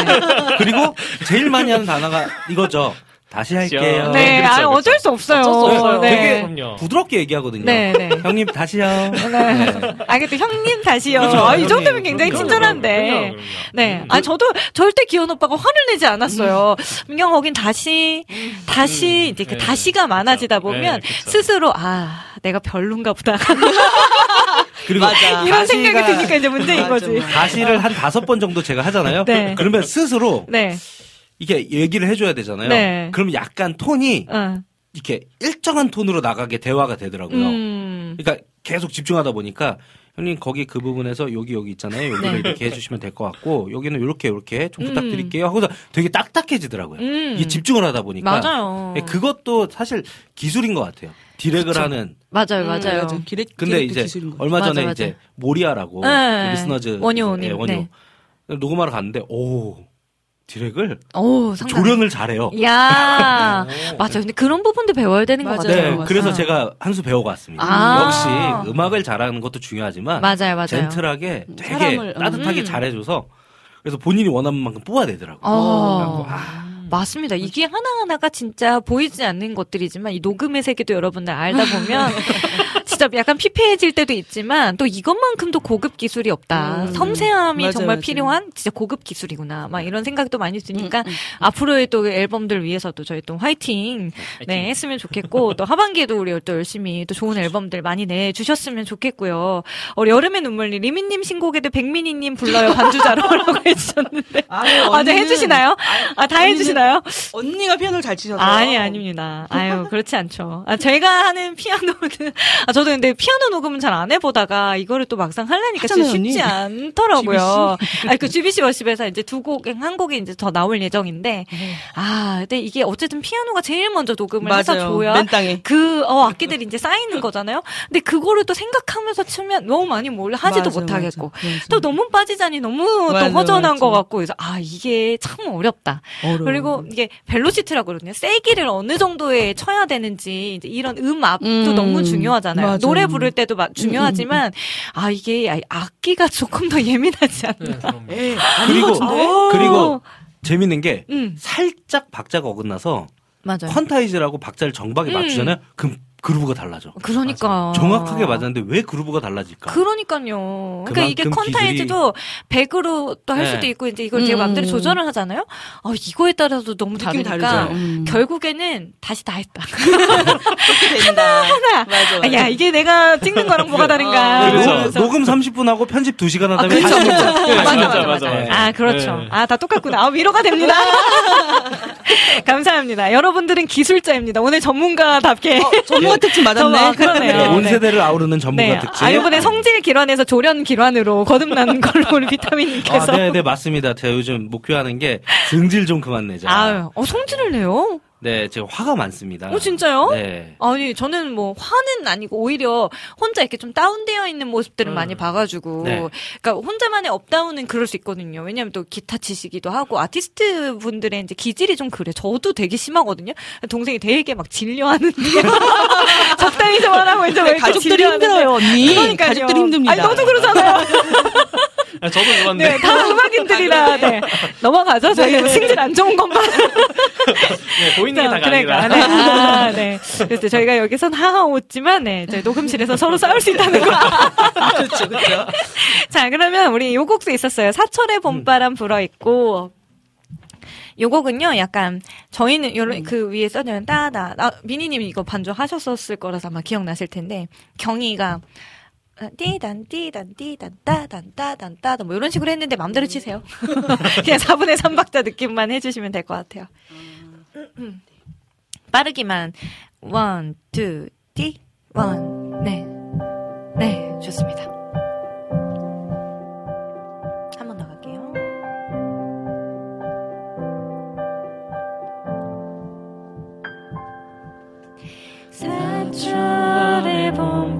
그리고 제일 많이 하는 단어가 이거죠. 다시 할게요. 네, 그렇죠, 아, 그렇죠. 어쩔 수 없어요. 어쩔 수 없어요. 네. 되게 그럼요. 부드럽게 얘기하거든요. 네, 네. 형님 다시요. 네. 네. 아, 근데 형님 다시요. 그렇죠, 아, 이 형님. 정도면 굉장히 그럼요, 친절한데. 그럼요, 그럼요. 네. 아, 저도 절대 기현 오빠가 화를 내지 않았어요. 민경 거긴 다시, 다시, 이제 그 네. 다시가 많아지다. 보면 네, 그쵸. 스스로, 아, 내가 별론가 보다. 그리고 맞아. 이런 생각이 드니까 이제 문제인 거지. 다시를 한 다섯 번 정도 제가 하잖아요. 네. 그러면 스스로 네. 이게 얘기를 해줘야 되잖아요. 네. 그럼 약간 톤이 응. 이렇게 일정한 톤으로 나가게 대화가 되더라고요. 음. 그러니까 계속 집중하다 보니까 형님 거기 그 부분에서 여기 여기 있잖아요. 여기를 네. 이렇게 해주시면 될 것 같고 여기는 이렇게 이렇게 좀 음. 부탁드릴게요. 하고서 되게 딱딱해지더라고요. 음. 이게 집중을 하다 보니까 맞아요. 예, 그것도 사실 기술인 것 같아요. direct을 그쵸. 하는. 맞아요, 음, 맞아요. 맞아. 기레, 근데 이제. 얼마 전에 맞아, 이제 맞아. 모리아라고 네. 그 리스너즈 원효님, 예, 원효 네. 녹음하러 갔는데 오 디렉을 오. 조련을 잘해요. 이야. 맞아. 근데 그런 부분도 배워야 되는 것 맞아요. 같아요. 네, 맞아요. 그래서 아. 제가 한 수 배우고 왔습니다. 아. 역시 음악을 잘하는 것도 중요하지만 맞아요, 맞아요. 젠틀하게 되게 사람을, 음. 따뜻하게 음. 잘해줘서 그래서 본인이 원하는 만큼 뽑아내더라고요. 어. 아, 맞습니다. 이게 하나하나가 진짜 보이지 않는 것들이지만 이 녹음의 세계도 여러분들 알다 보면 진짜 약간 피폐해질 때도 있지만 또 이것만큼도 고급 기술이 없다. 음. 섬세함이 맞아요, 정말 맞아요. 필요한 진짜 고급 기술이구나. 막 이런 생각도 많이 드니까 음, 음. 앞으로의 또 앨범들 위해서도 저희 또 화이팅 네, 했으면 좋겠고 또 하반기에도 우리 또 열심히 또 좋은 앨범들 많이 내 주셨으면 좋겠고요. 우리 여름의 눈물님 리민님 신곡에도 백민희님 불러요 반주자로라고 해주셨는데 아유, 아, 네, 언니는- 해주시나요? 아, 다 언니는- 해주시나요? 언니가 피아노를 잘 치셔서. 아니, 아닙니다. 아유, 그렇지 않죠. 아, 제가 하는 피아노는, 아, 저도 근데 피아노 녹음은 잘 안 해보다가 이거를 또 막상 하려니까 진짜 쉽지. 않더라고요. 아, 그 GBC 워십에서 이제 두 곡, 한 곡이 이제 더 나올 예정인데, 아, 근데 이게 어쨌든 피아노가 제일 먼저 녹음을 해서 맞아요. 줘야 맨 땅에. 그, 어, 악기들이 이제 쌓이는 거잖아요? 근데 그거를 또 생각하면서 치면 너무 많이 몰려 하지도 맞아, 못하겠고. 맞아, 맞아. 또 너무 빠지자니 너무 또 허전한. 것 같고, 그래서 아, 이게 참 어렵다. 어려워. 그리고 이게 벨로시티라고 그러거든요. 세기를 어느 정도에 쳐야 되는지 이런 음압도 음, 너무 중요하잖아요. 맞아요. 노래 부를 때도 마- 중요하지만 아 이게 아- 악기가 조금 더 예민하지 않나. 네. 예, 그리고 어. 그리고 재밌는 게 음 살짝 박자가 어긋나서 맞아요. 퀀타이즈라고 박자를 정박에 음. 맞추잖아요. 그럼 그루브가 달라져. 그러니까 정확하게 맞았는데 왜 그루브가 달라질까? 그러니까요. 그러니까 이게 그만큼 컨타이즈도 100으로 또할 네. 수도 있고 이제 이걸 제가 음. 마음대로 조절을 하잖아요. 아 이거에 따라서 너무 느낌이 다르니까 다르죠. 음. 결국에는 다시 다 했다. 된다. 하나. 맞아, 맞아. 아, 야 이게 내가 찍는 거랑 뭐가 다른가. 어, 녹음, 그러면서. 녹음 30분 하고 편집 2 시간 하다 아, 면 그렇죠, 맞아, 맞아, 맞아, 맞아, 맞아. 아, 그렇죠. 네. 아, 다 똑같구나. 아, 위로가 됩니다. 감사합니다. 여러분들은 기술자입니다. 오늘 전문가답게. 어, 전문 가 특집 맞았네. 저- 아, 그러네요. 네, 온 네. 세대를 아우르는 전문가 네. 특집. 아, 이번에 성질 기관에서 조련 기관으로 거듭나는 걸로 우리 아, 비타민님께서. 네, 네, 맞습니다. 제가 요즘 목표하는 게 승질 좀 그만 내자. 아유, 어, 성질을 내요? 네, 제가 화가 많습니다. 어, 진짜요? 네. 아니, 저는 뭐, 화는 아니고, 오히려 혼자 이렇게 좀 다운되어 있는 모습들을 많이 봐가지고, 네. 그러니까 혼자만의 up down은 그럴 수 있거든요. 왜냐면 또 기타 치시기도 하고, 아티스트 분들의 이제 기질이 좀 그래. 저도 되게 심하거든요. 동생이 되게 막 질려하는데. 적당히 좀 하라고 이제 왜 이렇게 가족들이. 힘들어요, 언니. 그러니까요. 가족들이 힘듭니다. 아니, 너도 그러잖아요. 아, 저도 그런데. 네, 다 음악인들이라, 네. 넘어가죠. 저희 뭐 승질 안 좋은 것만. 네, 보이는 게 다가 그러니까, 아니라. 네. 아, 네. 그래서 저희가 여기선 하하 웃지만, 네. 저희 녹음실에서 서로 싸울 수 있다는 거. 그렇죠, 그렇죠. 자, 그러면 우리 요 곡도 있었어요. 사철의 봄바람 불어 있고. 요 곡은요, 약간, 저희는, 요런, 그 위에 써놓은 따다, 아, 미니님이 이거 반주 하셨었을 거라서 아마 기억나실 텐데, 경희가, 아, 띠단, 띠단, 띠단, 따단, 따단, 따단, 뭐 이런 식으로 했는데 맘대로 치세요. 그냥 4분의 3박자 느낌만 해주시면 될 것 같아요. 음. 빠르기만, 원, 투, 띠, 원, 네. 네, 좋습니다. 봄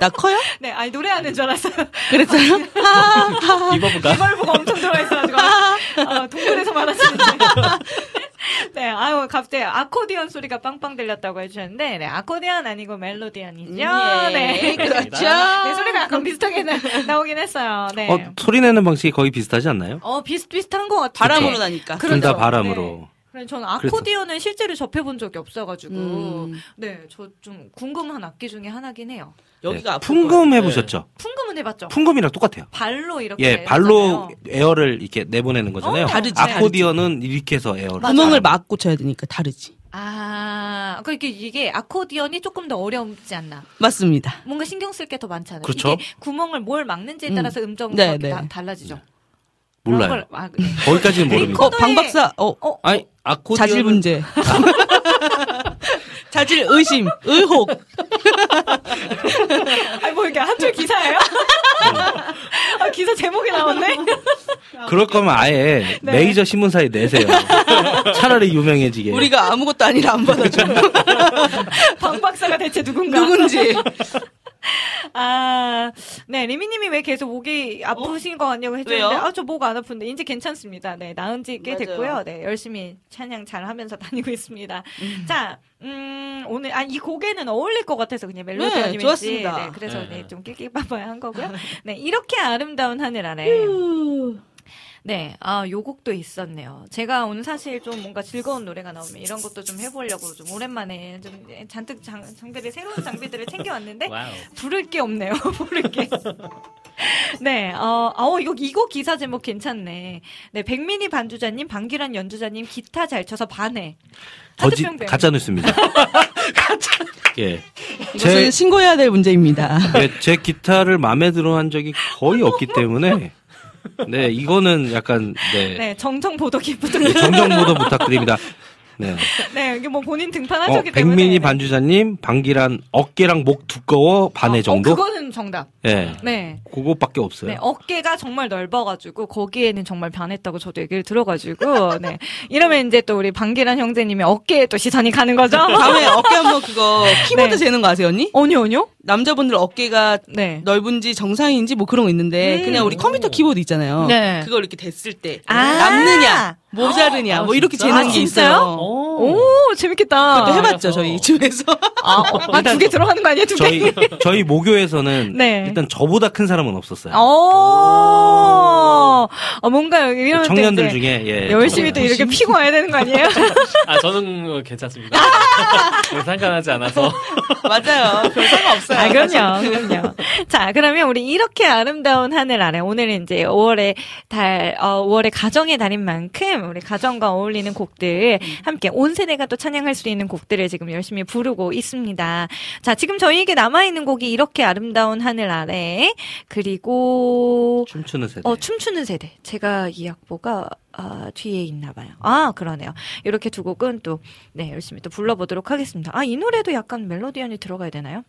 나 커요? 네, 아니 노래하는 줄 알았어요. 그랬어요? 입어볼까? 이발부가 엄청 들어가 있어가지고 어, 동굴에서 말하시는데. 네, 아유 갑자기 아코디언 소리가 빵빵 들렸다고 해주셨는데, 네, 아코디언 아니고 멜로디언이죠. 예, 네, 그렇죠. 네, 소리가 약간 비슷하게 나, 나오긴 했어요. 네. 어, 소리 내는 방식이 거의 비슷하지 않나요? 어, 비슷 비슷한 것 같아요. 바람으로 나니까. 그렇죠. 둘다 바람으로. 그래, 저는 아코디언은 실제로 접해본 적이 없어가지고, 음. 네, 저 좀 궁금한 악기 중에 하나긴 해요. 여기가 네. 풍금. 해보셨죠? 풍금은 해봤죠? 풍금이랑 똑같아요. 발로 이렇게. 예, 발로 하잖아요. 에어를 이렇게 내보내는 거잖아요. 어, 다르지, 아코디언은 이렇게 해서 에어를. 구멍을. 막고 쳐야 되니까 다르지. 아, 그러니까 이게 아코디언이 조금 더 어렵지 않나? 맞습니다. 뭔가 신경 쓸 게 더 많잖아요. 그렇죠. 이게 구멍을 뭘 막는지에 음. 따라서 음정이 네, 다- 네. 달라지죠. 몰라요. 아, 거기까지는 모릅니다. 어, 방 박사, 어, 어, 아니, 아코디언. 자질 문제. 자질 의심, 의혹. 아니 뭐 이게 한 줄 기사예요? 아, 기사 제목이 나왔네. 그럴 거면 아예 네. 메이저 신문사에 내세요. 차라리 유명해지게. 우리가 아무것도 아니라 안 받아줘. 방 박사가 대체 누군가? 누군지. 아, 네, 리미님이 왜 계속 목이 아프신 거 같냐고 해주는데, 어? 아, 저 목 안 아픈데, 이제 괜찮습니다. 네, 나은 지 꽤. 됐고요. 네, 열심히 찬양 잘 하면서 다니고 있습니다. 음. 자, 음, 오늘, 아, 이 곡에는 어울릴 것 같아서 그냥 멜로디 네, 아니면 좋았습니다. 네, 그래서 네. 네, 좀 낄낄빠빠야 한 거고요. 네, 이렇게 아름다운 하늘 아래. 네, 아, 요 곡도 있었네요. 제가 오늘 사실 좀 뭔가 즐거운 노래가 나오면 이런 것도 좀 해보려고 좀 오랜만에 좀 잔뜩 장, 장비를, 새로운 장비들을 챙겨왔는데. 부를 게 없네요. 부를 게. 네, 어, 어, 이거, 이거 기사 제목 괜찮네. 네, 백민희 반주자님, 방기란 연주자님, 기타 잘 쳐서 반해. 거짓, 하트병 가짜 뉴스입니다. 예. 제, 신고해야 될 문제입니다. 예, 제 기타를 마음에 들어 한 적이 거의 없기 때문에, 네, 이거는 약간, 네. 네, 정정 보도 기 부탁 네, 정정 보도 부탁드립니다. 네. 네, 이게 뭐 본인 어, 등판하셨기 때문에. 백민희 네. 반주자님, 방기란 어깨랑 목 두꺼워 반의 어, 정도? 어, 그거는 정답. 예. 네. 그거밖에 없어요. 네, 어깨가 정말 넓어가지고 거기에는 정말 반했다고 저도 얘기를 들어가지고 네 이러면 이제 또 우리 방기란 형제님의 어깨에 또 시선이 가는 거죠? 다음에 어깨 한번 그거 키보드 네. 재는 거 아세요, 언니? 아니요, 아니요. 남자분들 어깨가 네. 넓은지 정상인지 뭐 그런 거 있는데 음. 그냥 우리 컴퓨터 키보드 있잖아요. 네. 그걸 이렇게 댔을 때 아. 남느냐 모자르냐 뭐 이렇게 아, 재는 게 진짜요? 있어요. 오. 오, 재밌겠다. 그것도 해봤죠 저희 집에서. 아, 두개 들어가는 거 아니에요, 두 개? 저희 저희 모교에서는 네. 일단 저보다 큰 사람은 없었어요. 어, 어, 뭔가 이런 청년들 중에 예, 열심히 또 저보다 이렇게 피고 와야 되는 거 아니에요? 아, 저는 어, 괜찮습니다. 네, 상관하지 않아서. 맞아요. 별 상관없어요. 아, 그럼요, 그럼요. 자, 그러면 우리 이렇게 아름다운 하늘 아래 오늘은 이제 5월의 달, 어, 5월의 가정의 달인 만큼 우리 가정과 어울리는 곡들 함께 온 세대가 또 찬양할 수 있는 곡들을 지금 열심히 부르고 있습니다. 자, 지금 저희에게 남아있는 곡이 이렇게 아름다운 하늘 아래 그리고 춤추는 세대. 어, 춤추는 세대. 제가 이 악보가 아, 뒤에 있나 봐요. 아, 그러네요. 이렇게 두 곡은 또 네, 열심히 또 불러보도록 하겠습니다. 아, 이 노래도 약간 멜로디언이 들어가야 되나요?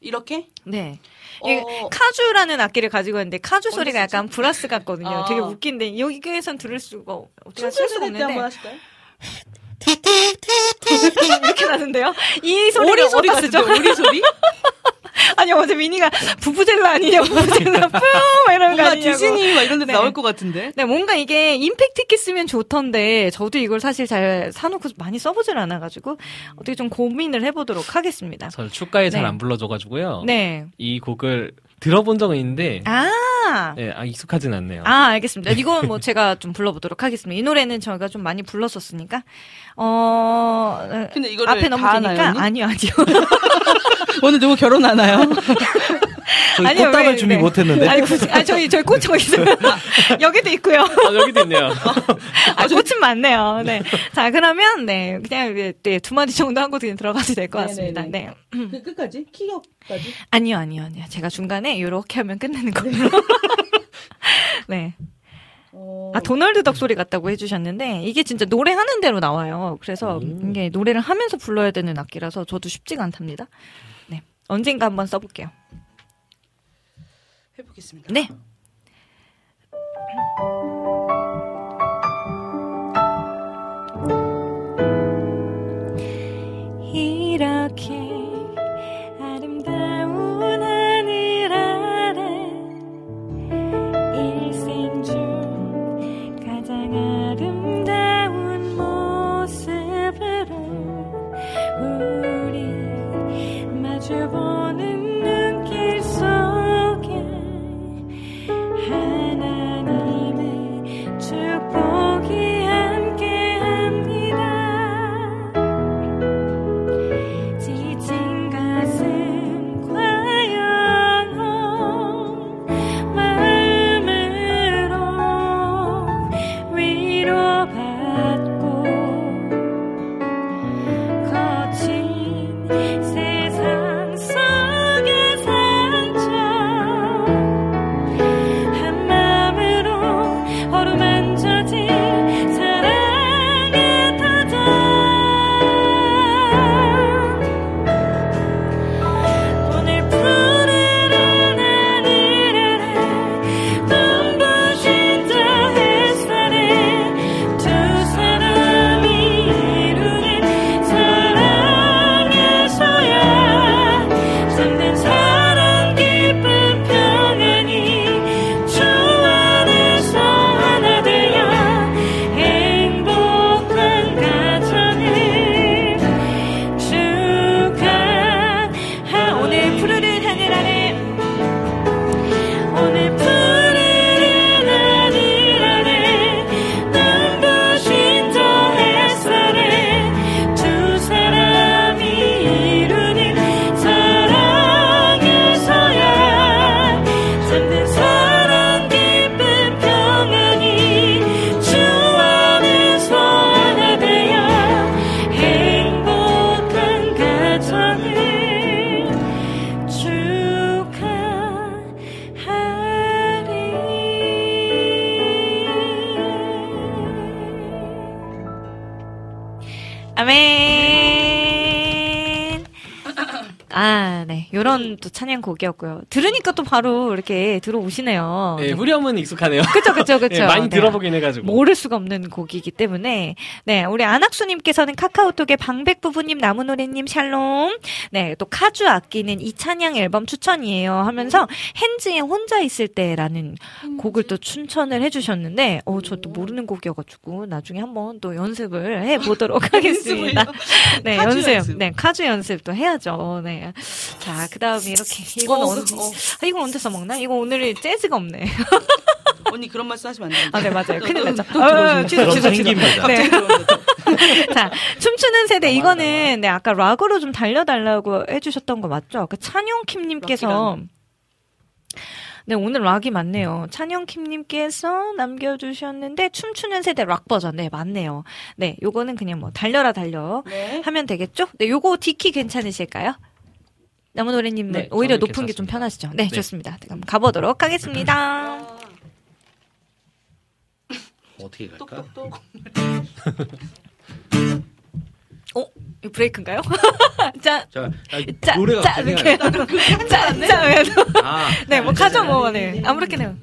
이렇게? 네. 어, 카주라는 악기를 가지고 있는데 카주 소리가? 약간 브라스 같거든요. 아. 되게 웃긴데 여기에선 들을 수가 어떻게 쓸 수가 때 한번 없는데 하실까요? 이렇게 나는데요. 이 소리를 오리 소리? 같은데 오리 소리? 아니 어제 미니가 부부젤라 아니냐 부부젤라 뿜 이러는 거 뭔가 아니냐고. 디즈니 막 이런 데 네. 나올 것 같은데. 네, 뭔가 이게 임팩트 있게 쓰면 좋던데 저도 이걸 사실 잘 사놓고 많이 써보질 않아가지고 어떻게 좀 고민을 해보도록 하겠습니다. 저 축가에 잘 네. 안 불러줘가지고요. 네. 이 곡을 들어본 적은 있는데, 아. 네, 아, 익숙하진 않네요. 아, 알겠습니다. 이건 뭐 제가 좀 불러보도록 하겠습니다. 이 노래는 저희가 좀 많이 불렀었으니까. 어, 근데 이거를 앞에 다 넘기니까? 아니요, 아니요. 오늘 누구 결혼하나요? 저희 아니요, 꽃다발 왜, 준비 네. 못했는데. 아니, 굳이, 아, 저희, 저희 꽃 저기 있어요. 여기도 있고요. 아, 여기도 있네요. 아, 꽃은 많네요. 네. 자, 그러면, 네. 그냥, 네, 네, 두 마디 정도 하고 그냥 들어가도 될 것 같습니다. 네네네. 네. 그 끝까지? 키역까지? 아니요, 아니요, 아니요. 제가 중간에 이렇게 하면 끝내는 걸로. 네. 어, 아, 도널드 덕 소리 같다고 해주셨는데, 이게 진짜 노래 하는 대로 나와요. 그래서 음. 이게 노래를 하면서 불러야 되는 악기라서 저도 쉽지가 않답니다. 네. 언젠가 한번 써볼게요. 해보겠습니다. 네. 이렇게 네. 또 찬양곡이었고요. 들으니까 또 바로 이렇게 들어오시네요. 네, 후렴은 익숙하네요. 그쵸, 그쵸, 그쵸. 네, 많이 네. 들어보긴 해가지고. 모를 수가 없는 곡이기 때문에 네 우리 안학수님께서는 카카오톡에 방백부부님 나무노래님 샬롬 네 또 카주 아끼는 이 찬양 앨범 추천이에요 하면서 핸즈의 혼자 있을 때라는 곡을 또 추천을 해주셨는데 어 저도 모르는 곡이어가지고 나중에 한번 또 연습을 해보도록 하겠습니다. 네 연습 연습. 네 카주 연습도 해야죠. 네 자 그 다음에 이렇게 이건 어, 언제 어. 아, 이건 언제 써먹나? 이거 오늘 재즈가 없네. 언니 그런 말씀 하시면 안 돼요. 아, 네, 맞아요. 큰일 났죠. 취소, 취소, 취소. 네. 자, 춤추는 세대, 이거는, 네, 아까 락으로 좀 달려달라고 해주셨던 거 맞죠? 아까 찬용킴님께서, 네, 오늘 락이 많네요. 찬용킴님께서 남겨주셨는데, 춤추는 세대 락 버전. 네, 맞네요. 네, 요거는 그냥 뭐, 달려라, 달려. 네. 하면 되겠죠? 네, 요거 디키 괜찮으실까요? 나무노래님, 네, 오히려 높은 게 좀. 편하시죠? 네, 네. 좋습니다. 그럼 가보도록 하겠습니다. 어떻게 갈까? 똑똑똑. 어? 이거 브레이크인가요? 자, 자, 아, 자, 노래가 자, 이렇게. 자, 자, 왜 아, 네, 뭐 가죠, 뭐, 네. 아무렇게나.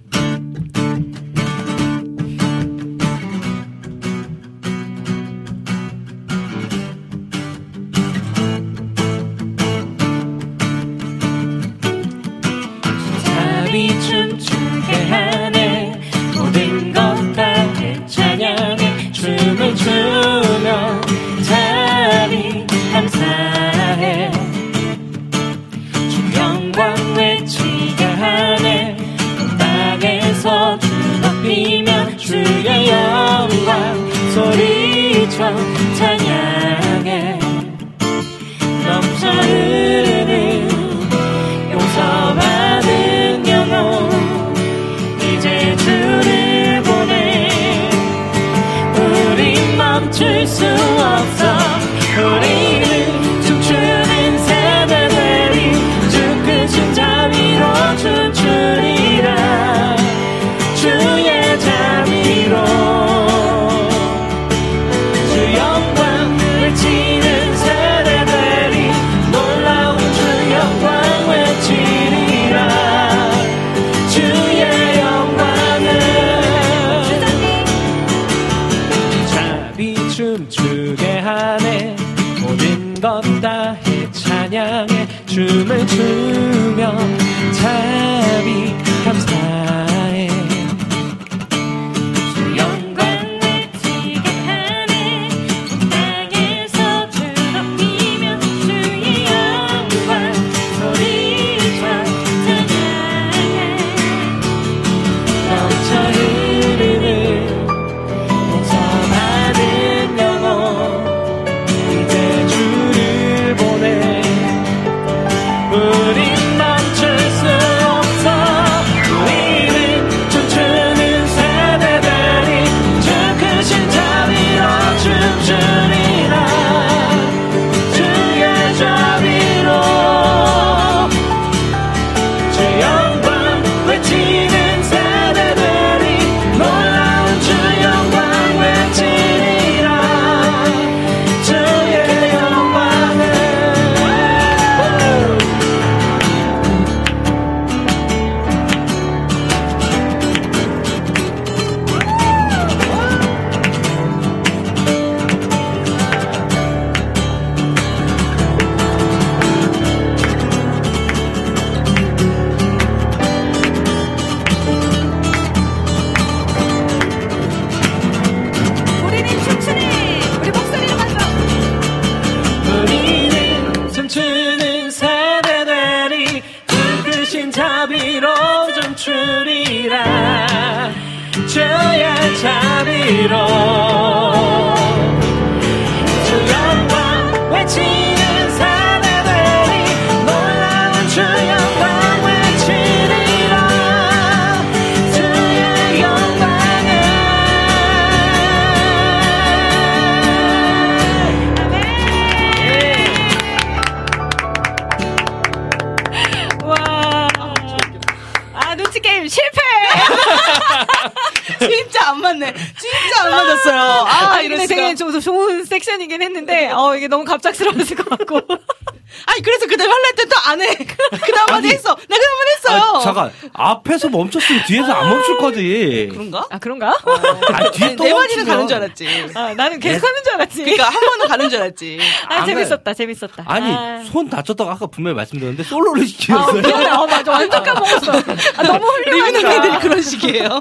아, 아, 근데 섹션이긴 했는데, 어, 이게 너무 갑작스러웠을 것 같고. 아니 그래서 그 다음에 할라 했더니 또안 해. 그 다음만 했어. 나 그다음만 했어요. 아, 잠깐 앞에서 멈췄으면 뒤에서 안 멈출 거지. 그런가? 아 그런가? 아, 뒤에 아니, 또네 마디는 멈추면. 가는 줄 알았지. 아 나는 계속 하는 줄 알았지. 그러니까 한 번은 가는 줄 알았지. 아안 재밌었다 재밌었다. 아니 아. 손 다쳤다고 아까 분명히 말씀드렸는데 솔로를 아, 시켰어요. 미안해. 어, 맞아. 완전 까먹었어. 아, 너무 리뷰는 훌륭하니까. 애들이 그런 식이에요.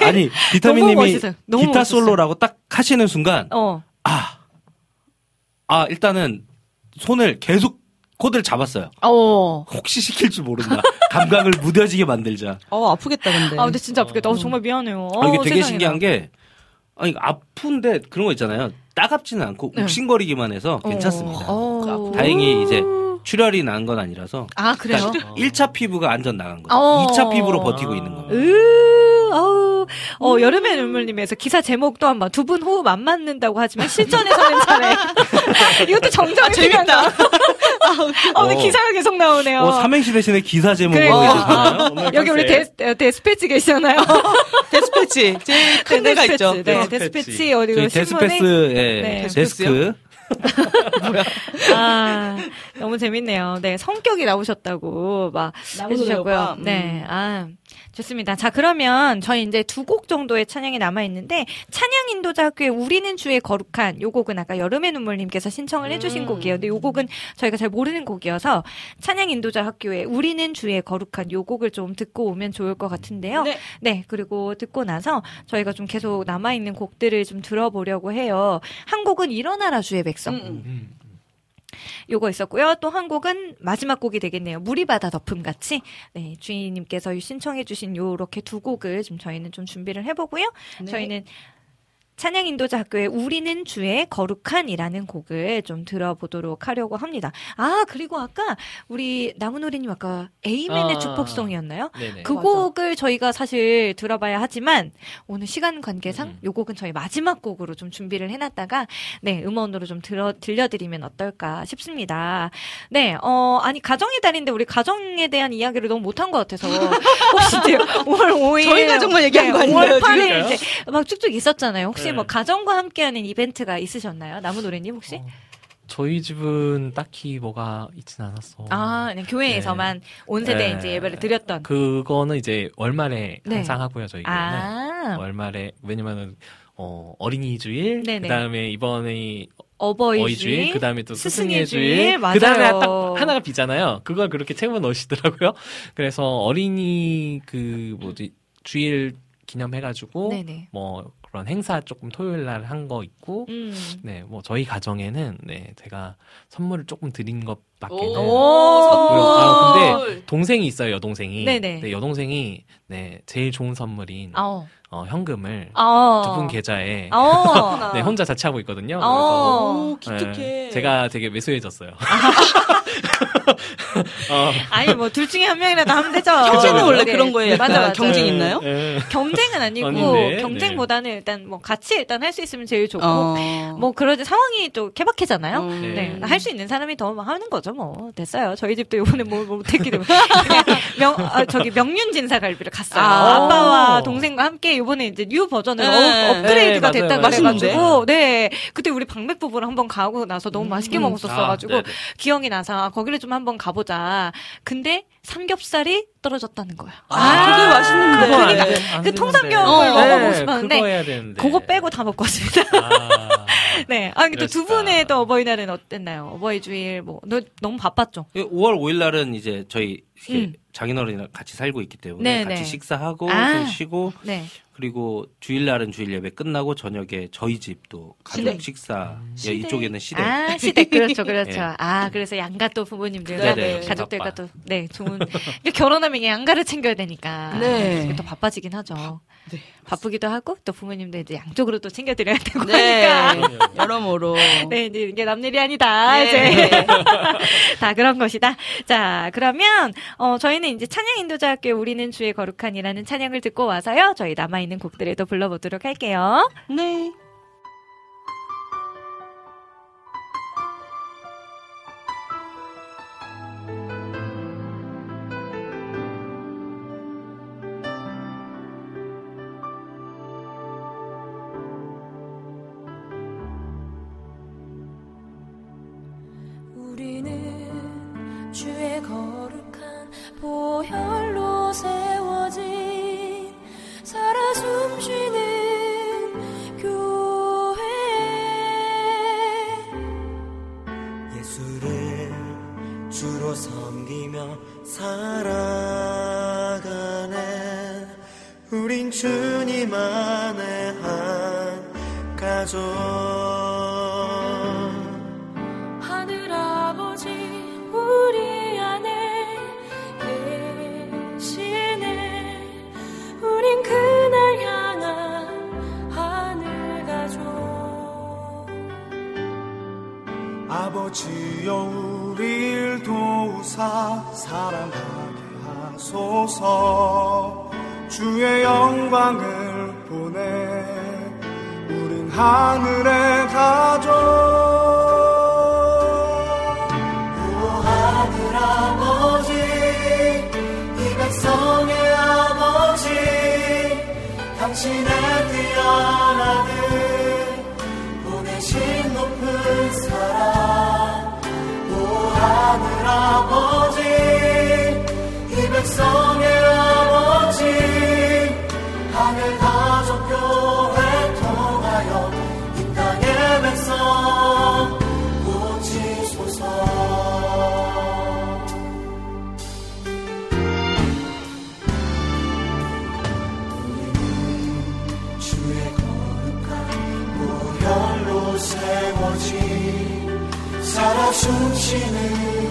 아니 너무 비타민님이 멋있어요. 너무 기타 멋있어요. 솔로라고 딱 하시는 순간 어. 아, 아 일단은 손을 계속 코드를 잡았어요. 어. 혹시 시킬 줄 모른다. 감각을 무뎌지게 만들자. 어 아프겠다 근데. 아, 근데 진짜 아프겠다. 어, 정말 미안해요. 아, 이게 어, 되게 세상에나. 신기한 게 아니 아픈데 그런 거 있잖아요. 따갑지는 않고 네. 욱신거리기만 해서 괜찮습니다. 어. 다행히 이제 출혈이 난 건 아니라서 아, 그래요? 그러니까 1차 피부가 안전 나간. 어. 2차 피부로 버티고 있는 겁니다. 으, 어우, 어, 여름의 눈물님에서 기사 제목도 한번 두 분 호흡 안 맞는다고 하지만 실전에서는 잘해. 이것도 정정이 재밌다. 어, 근데 어. 기사가 계속 나오네요. 어, 삼행시 대신에 기사 제목으로 그러니까. 해주셨나요? 여기 우리 데, 데스패치 계시잖아요. 데스패치 제일 큰 데가 있죠. 네, 데스패치. 데스패치 어디 저희 그 신문에 데스패스의 네. 데스크 아, 너무 재밌네요. 네, 성격이 나오셨다고 막 해주셨고요. 오빠. 음. 네, 아, 좋습니다. 자, 그러면 저희 이제 두 곡 정도의 찬양이 남아 있는데, 찬양 인도자 학교의 우리는 주의 거룩한 요 곡은 아까 여름의 눈물님께서 신청을 해주신 음. 곡이에요. 근데 요 곡은 저희가 잘 모르는 곡이어서, 찬양 인도자 학교의 우리는 주의 거룩한 요 곡을 좀 듣고 오면 좋을 것 같은데요. 네. 네, 그리고 듣고 나서 저희가 좀 계속 남아 있는 곡들을 좀 들어보려고 해요. 한 곡은 일어나라 주의 백성. 음, 음. 요거 있었고요. 또 한 곡은 마지막 곡이 되겠네요. 무리바다 덮음 같이 네, 주인님께서 신청해 주신 요렇게 두 곡을 좀 저희는 좀 준비를 해 보고요. 네. 저희는 찬양 인도자 학교의 우리는 주의 거룩한이라는 곡을 좀 들어보도록 하려고 합니다. 아 그리고 아까 우리 나무노리님 아까 에이맨의 아. 축복송이었나요? 네네. 그 맞아. 곡을 저희가 사실 들어봐야 하지만 오늘 시간 관계상 음. 요 곡은 저희 마지막 곡으로 좀 준비를 해놨다가 네 음원으로 좀 들어 들려드리면 어떨까 싶습니다. 네, 어 아니 가정의 달인데 우리 가정에 대한 이야기를 너무 못한 것 같아서 혹시 이제 5월 5일 저희 가정만 얘기한 거 아닌가요, 5월 8일 지금? 이제 막 쭉쭉 있었잖아요. 혹시 네. 뭐 가정과 함께하는 이벤트가 있으셨나요, 나무 노래님 혹시? 어, 저희 집은 딱히 뭐가 있진 않았어. 아, 그냥 교회에서만 온 세대 네. 이제 예배를 드렸던. 그거는 이제 월말에 네. 항상 하고요, 저희 교회는. 아, 월말에 왜냐면은 어, 어린이 주일, 네네. 그다음에 이번에 어버이 어이 주일, 주일, 그다음에 또 스승의 스승의 주일, 주일. 그다음에 딱 하나가 비잖아요. 그걸 그렇게 채워 넣으시더라고요. 그래서 어린이 그 뭐지 주일 기념해가지고 네네. 뭐 그런 행사 조금 토요일 날 한 거 있고, 음. 네, 뭐 저희 가정에는 네 제가 선물을 조금 드린 것밖에는 오, 선물. 아, 근데 동생이 있어요, 여동생이. 네네. 네, 여동생이 네 제일 좋은 선물인 어. 어, 현금을 어. 두분 계좌에 어. 네, 혼자 자취하고 있거든요. 어. 그래서 오, 기특해. 네, 제가 되게 매소해졌어요. 어, 아니 뭐 둘 중에 한 명이라도 하면 되죠. 그죠, 원래 네. 그런 거에 약간 맞아, 맞아. 경쟁 있나요? 네. 경쟁은 아니고 아닌데, 경쟁보다는 일단 뭐 같이 일단 할 수 있으면 제일 좋고 어. 뭐 그러지 상황이 또 케바케잖아요. 음. 네, 네. 할 수 있는 사람이 더 하는 거죠, 뭐. 됐어요. 저희 집도 이번에 뭐, 뭐 못했기 때문에. 그냥 명, 아, 저기 명륜진사 갈비를 갔어요. 아. 아빠와 동생과 함께 이번에 이제 new 버전으로 네. 업, 업그레이드가 네, 됐다. 그래가지고, 네. 그때 우리 방백 부부랑 한번 가고 나서 너무 맛있게 음. 먹었었어가지고, 아. 기억이 나서, 아, 거기를 좀 한번 가보자. 근데 삼겹살이 떨어졌다는 거야. 아, 그게 맛있는데. 그거 안 그러니까 돼- 안그 되는데. 통삼겹을 어. 먹어보고 네, 싶었는데, 그거 해야 되는데. 그거 빼고 다 먹고 왔습니다. 아, 네. 아, 근데 또 두. 분의 또 어버이날은 어땠나요? 어버이 주일, 뭐, 너, 너무 바빴죠? 5월 5일 날은 이제 저희 이렇게 음. 장인어른이랑 같이 살고 있기 때문에 네, 같이 네. 식사하고 아. 좀 쉬고 네. 그리고 주일 날은 주일 예배 끝나고 저녁에 저희 집도 가족 시댁. 식사 예, 시댁. 이쪽에는 시댁 아, 시댁. 그렇죠, 그렇죠. 예. 아, 그래서 양가 또 부모님들과 네, 네. 가족들과. 또, 네, 좋은. 결혼하면 이게 양가를 챙겨야 되니까. 네. 또 바빠지긴 하죠. 네. 바쁘기도 하고, 또 부모님들 이제 양쪽으로 또 챙겨드려야 되고 네. 하니까. 여러모로. 네, 이제 이게 남일이 아니다. 네. 이제. 다 그런 것이다. 자, 그러면, 어, 저희는 이제 찬양 인도자학교 우리는 주의 거룩한이라는 찬양을 듣고 와서요. 저희 남아 있는 곡들을 또 불러보도록 할게요. 네. 숨쉬는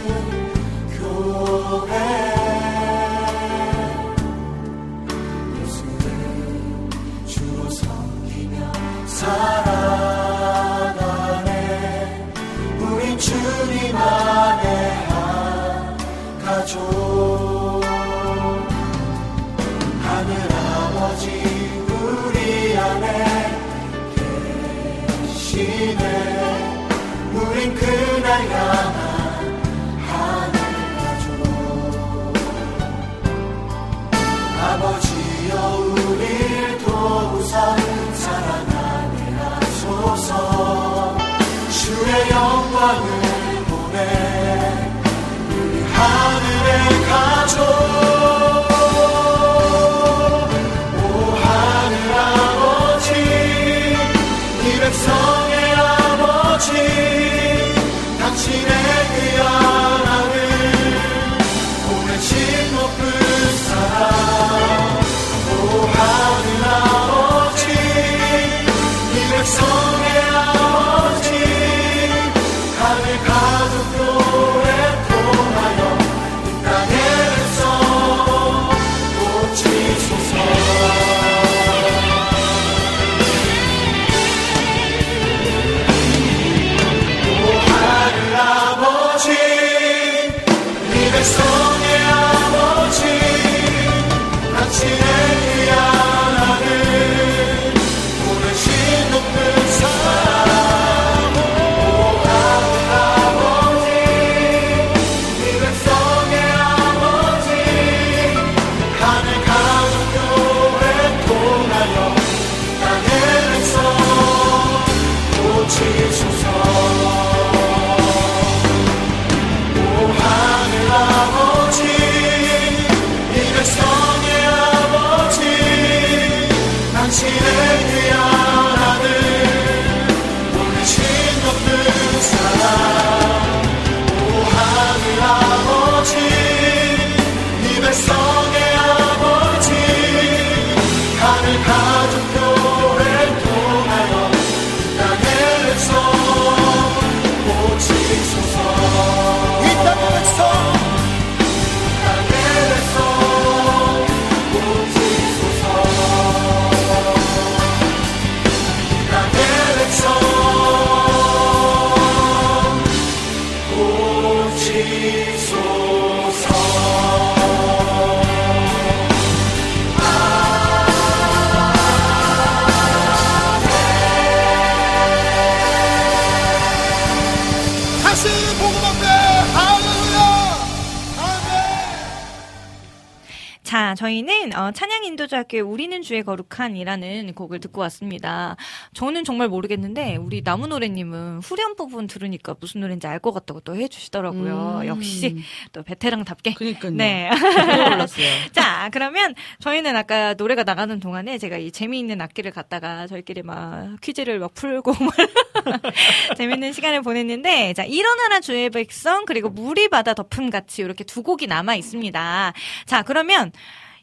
저희는 어, 찬양 인도자께 우리는 주의 거룩한이라는 곡을 듣고 왔습니다. 저는 정말 모르겠는데 우리 나무 노래님은 후렴 부분 들으니까 무슨 노래인지 알 것 같다고 또 해주시더라고요. 음. 역시 또 베테랑답게. 그러니까요. 네. 자 그러면 저희는 아까 노래가 나가는 동안에 제가 이 재미있는 악기를 갖다가 저희끼리 막 퀴즈를 막 풀고 재미있는 시간을 보냈는데 자 일어나라 주의 백성 그리고 물이 바다 덮음 같이 이렇게 두 곡이 남아 있습니다. 자 그러면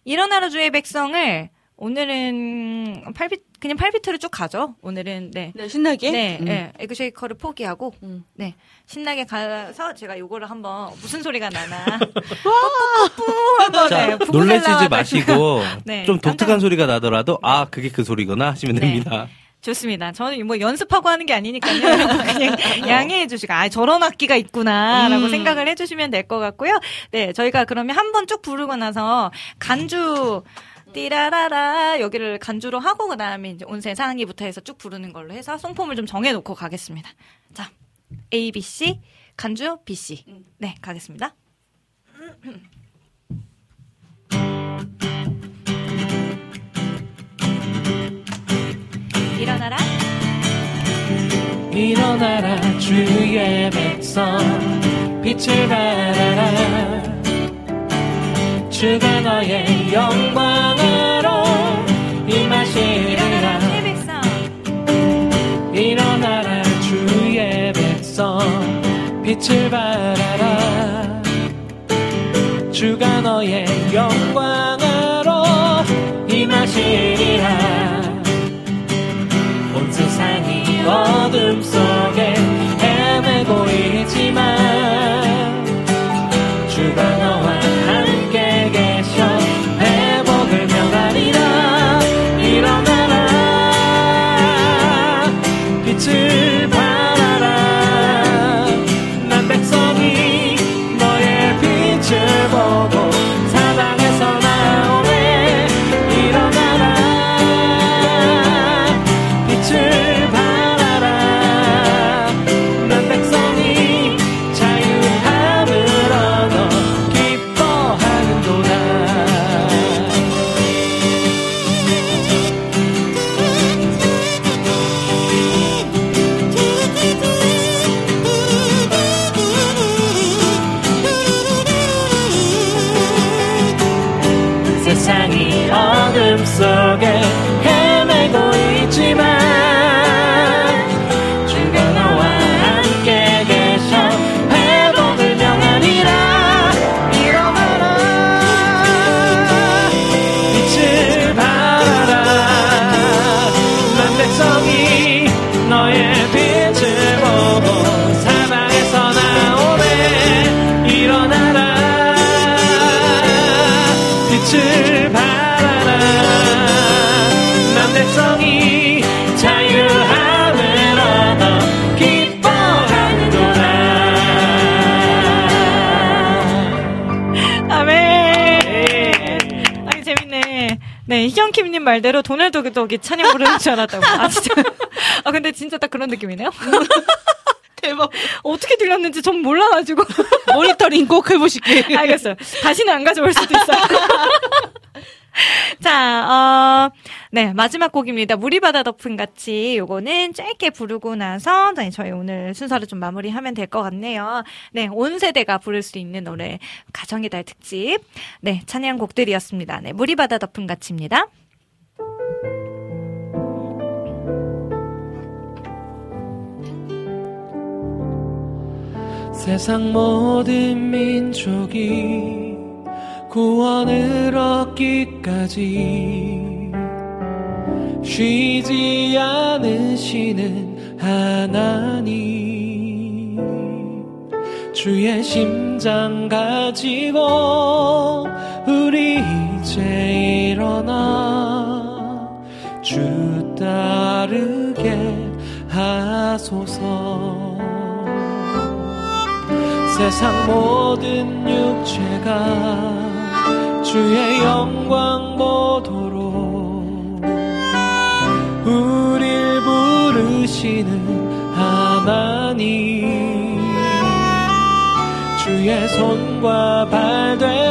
일어나라 주의 백성을 오늘은 팔비 그냥 팔비트를 쭉 가죠. 오늘은 네. 네 신나게. 네, 음. 네. 에그쉐이커를 포기하고 음. 네 신나게 가서 제가 요거를 한번 무슨 소리가 나나. 와 네, 놀래지지 마시고 네, 좀 독특한 소리가 나더라도 아 그게 그 소리구나 하시면 네. 됩니다. 좋습니다. 저는 뭐 연습하고 하는 게 아니니까요. 그냥 양해해 주시고, 아, 저런 악기가 있구나라고 음. 생각을 해 주시면 될 것 같고요. 네, 저희가 그러면 한 번 쭉 부르고 나서 간주, 띠라라라 여기를 간주로 하고 그다음에 이제 온 세상이부터 해서 쭉 부르는 걸로 해서 송폼을 좀 정해 놓고 가겠습니다. 자, A B C 간주 B C. 네, 가겠습니다. 일어나라. 일어나라 주의 백성. 빛을 발하라. 주가 너의 영광으로 임하시리라. 일어나라 주의 백성. 빛을 발하라. 주가 너의 영광으로 임하시리라 세상 말대로 도널드 덕이 찬양 부르는 줄 알았다고. 아 진짜. 아 근데 진짜 딱 그런 느낌이네요. 대박. 어떻게 들렸는지 전 몰라가지고. 모니터링 꼭 해보실게요. 알겠어요. 다시는 안 가져올 수도 있어요. 자, 어, 네, 마지막 곡입니다. 무리바다 덮은 같이 요거는 짧게 부르고 나서 네, 저희 오늘 순서를 좀 마무리하면 될 것 같네요. 네, 온 세대가 부를 수 있는 노래 가정의 달 특집. 네, 찬양 곡들이었습니다. 네, 무리바다 덮은 같이입니다. 세상 모든 민족이 구원을 얻기까지 쉬지 않으시는 하나님. 주의 심장 가지고 우리 이제 일어나 주 따르게 하소서 세상 모든 육체가 주의 영광 보도록 우릴 부르시는 하나님. 주의 손과 발되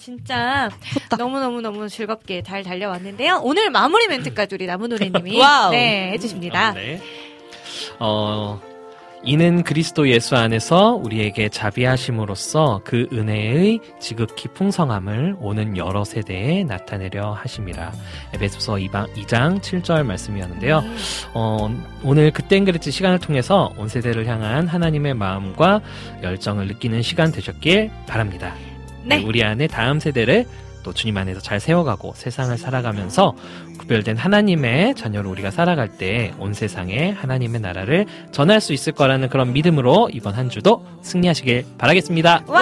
진짜 너무너무너무 즐겁게 잘 달려왔는데요. 오늘 마무리 멘트까지 우리 나무노래님이 wow. 네, 해주십니다. 아, 네. 어, 이는 그리스도 예수 안에서 우리에게 자비하심으로써 그 은혜의 지극히 풍성함을 오는 여러 세대에 나타내려 하심이라. 에베소서 2장 7절 말씀이었는데요. 어, 오늘 그땐 그랬지 시간을 통해서 온 세대를 향한 하나님의 마음과 열정을 느끼는 시간 되셨길 바랍니다. 네. 우리 안에 다음 세대를 또 주님 안에서 잘 세워가고 세상을 살아가면서 구별된 하나님의 자녀로 우리가 살아갈 때 온 세상에 하나님의 나라를 전할 수 있을 거라는 그런 믿음으로 이번 한 주도 승리하시길 바라겠습니다. 와!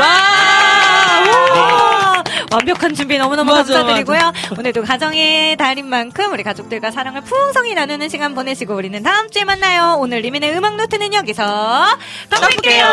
우! 완벽한 준비 너무너무 맞아, 감사드리고요. 오늘도 가정의 달인 만큼 우리 가족들과 사랑을 풍성히 나누는 시간 보내시고 우리는 다음 주에 만나요. 오늘 리민의 음악 노트는 여기서 덤빌게요.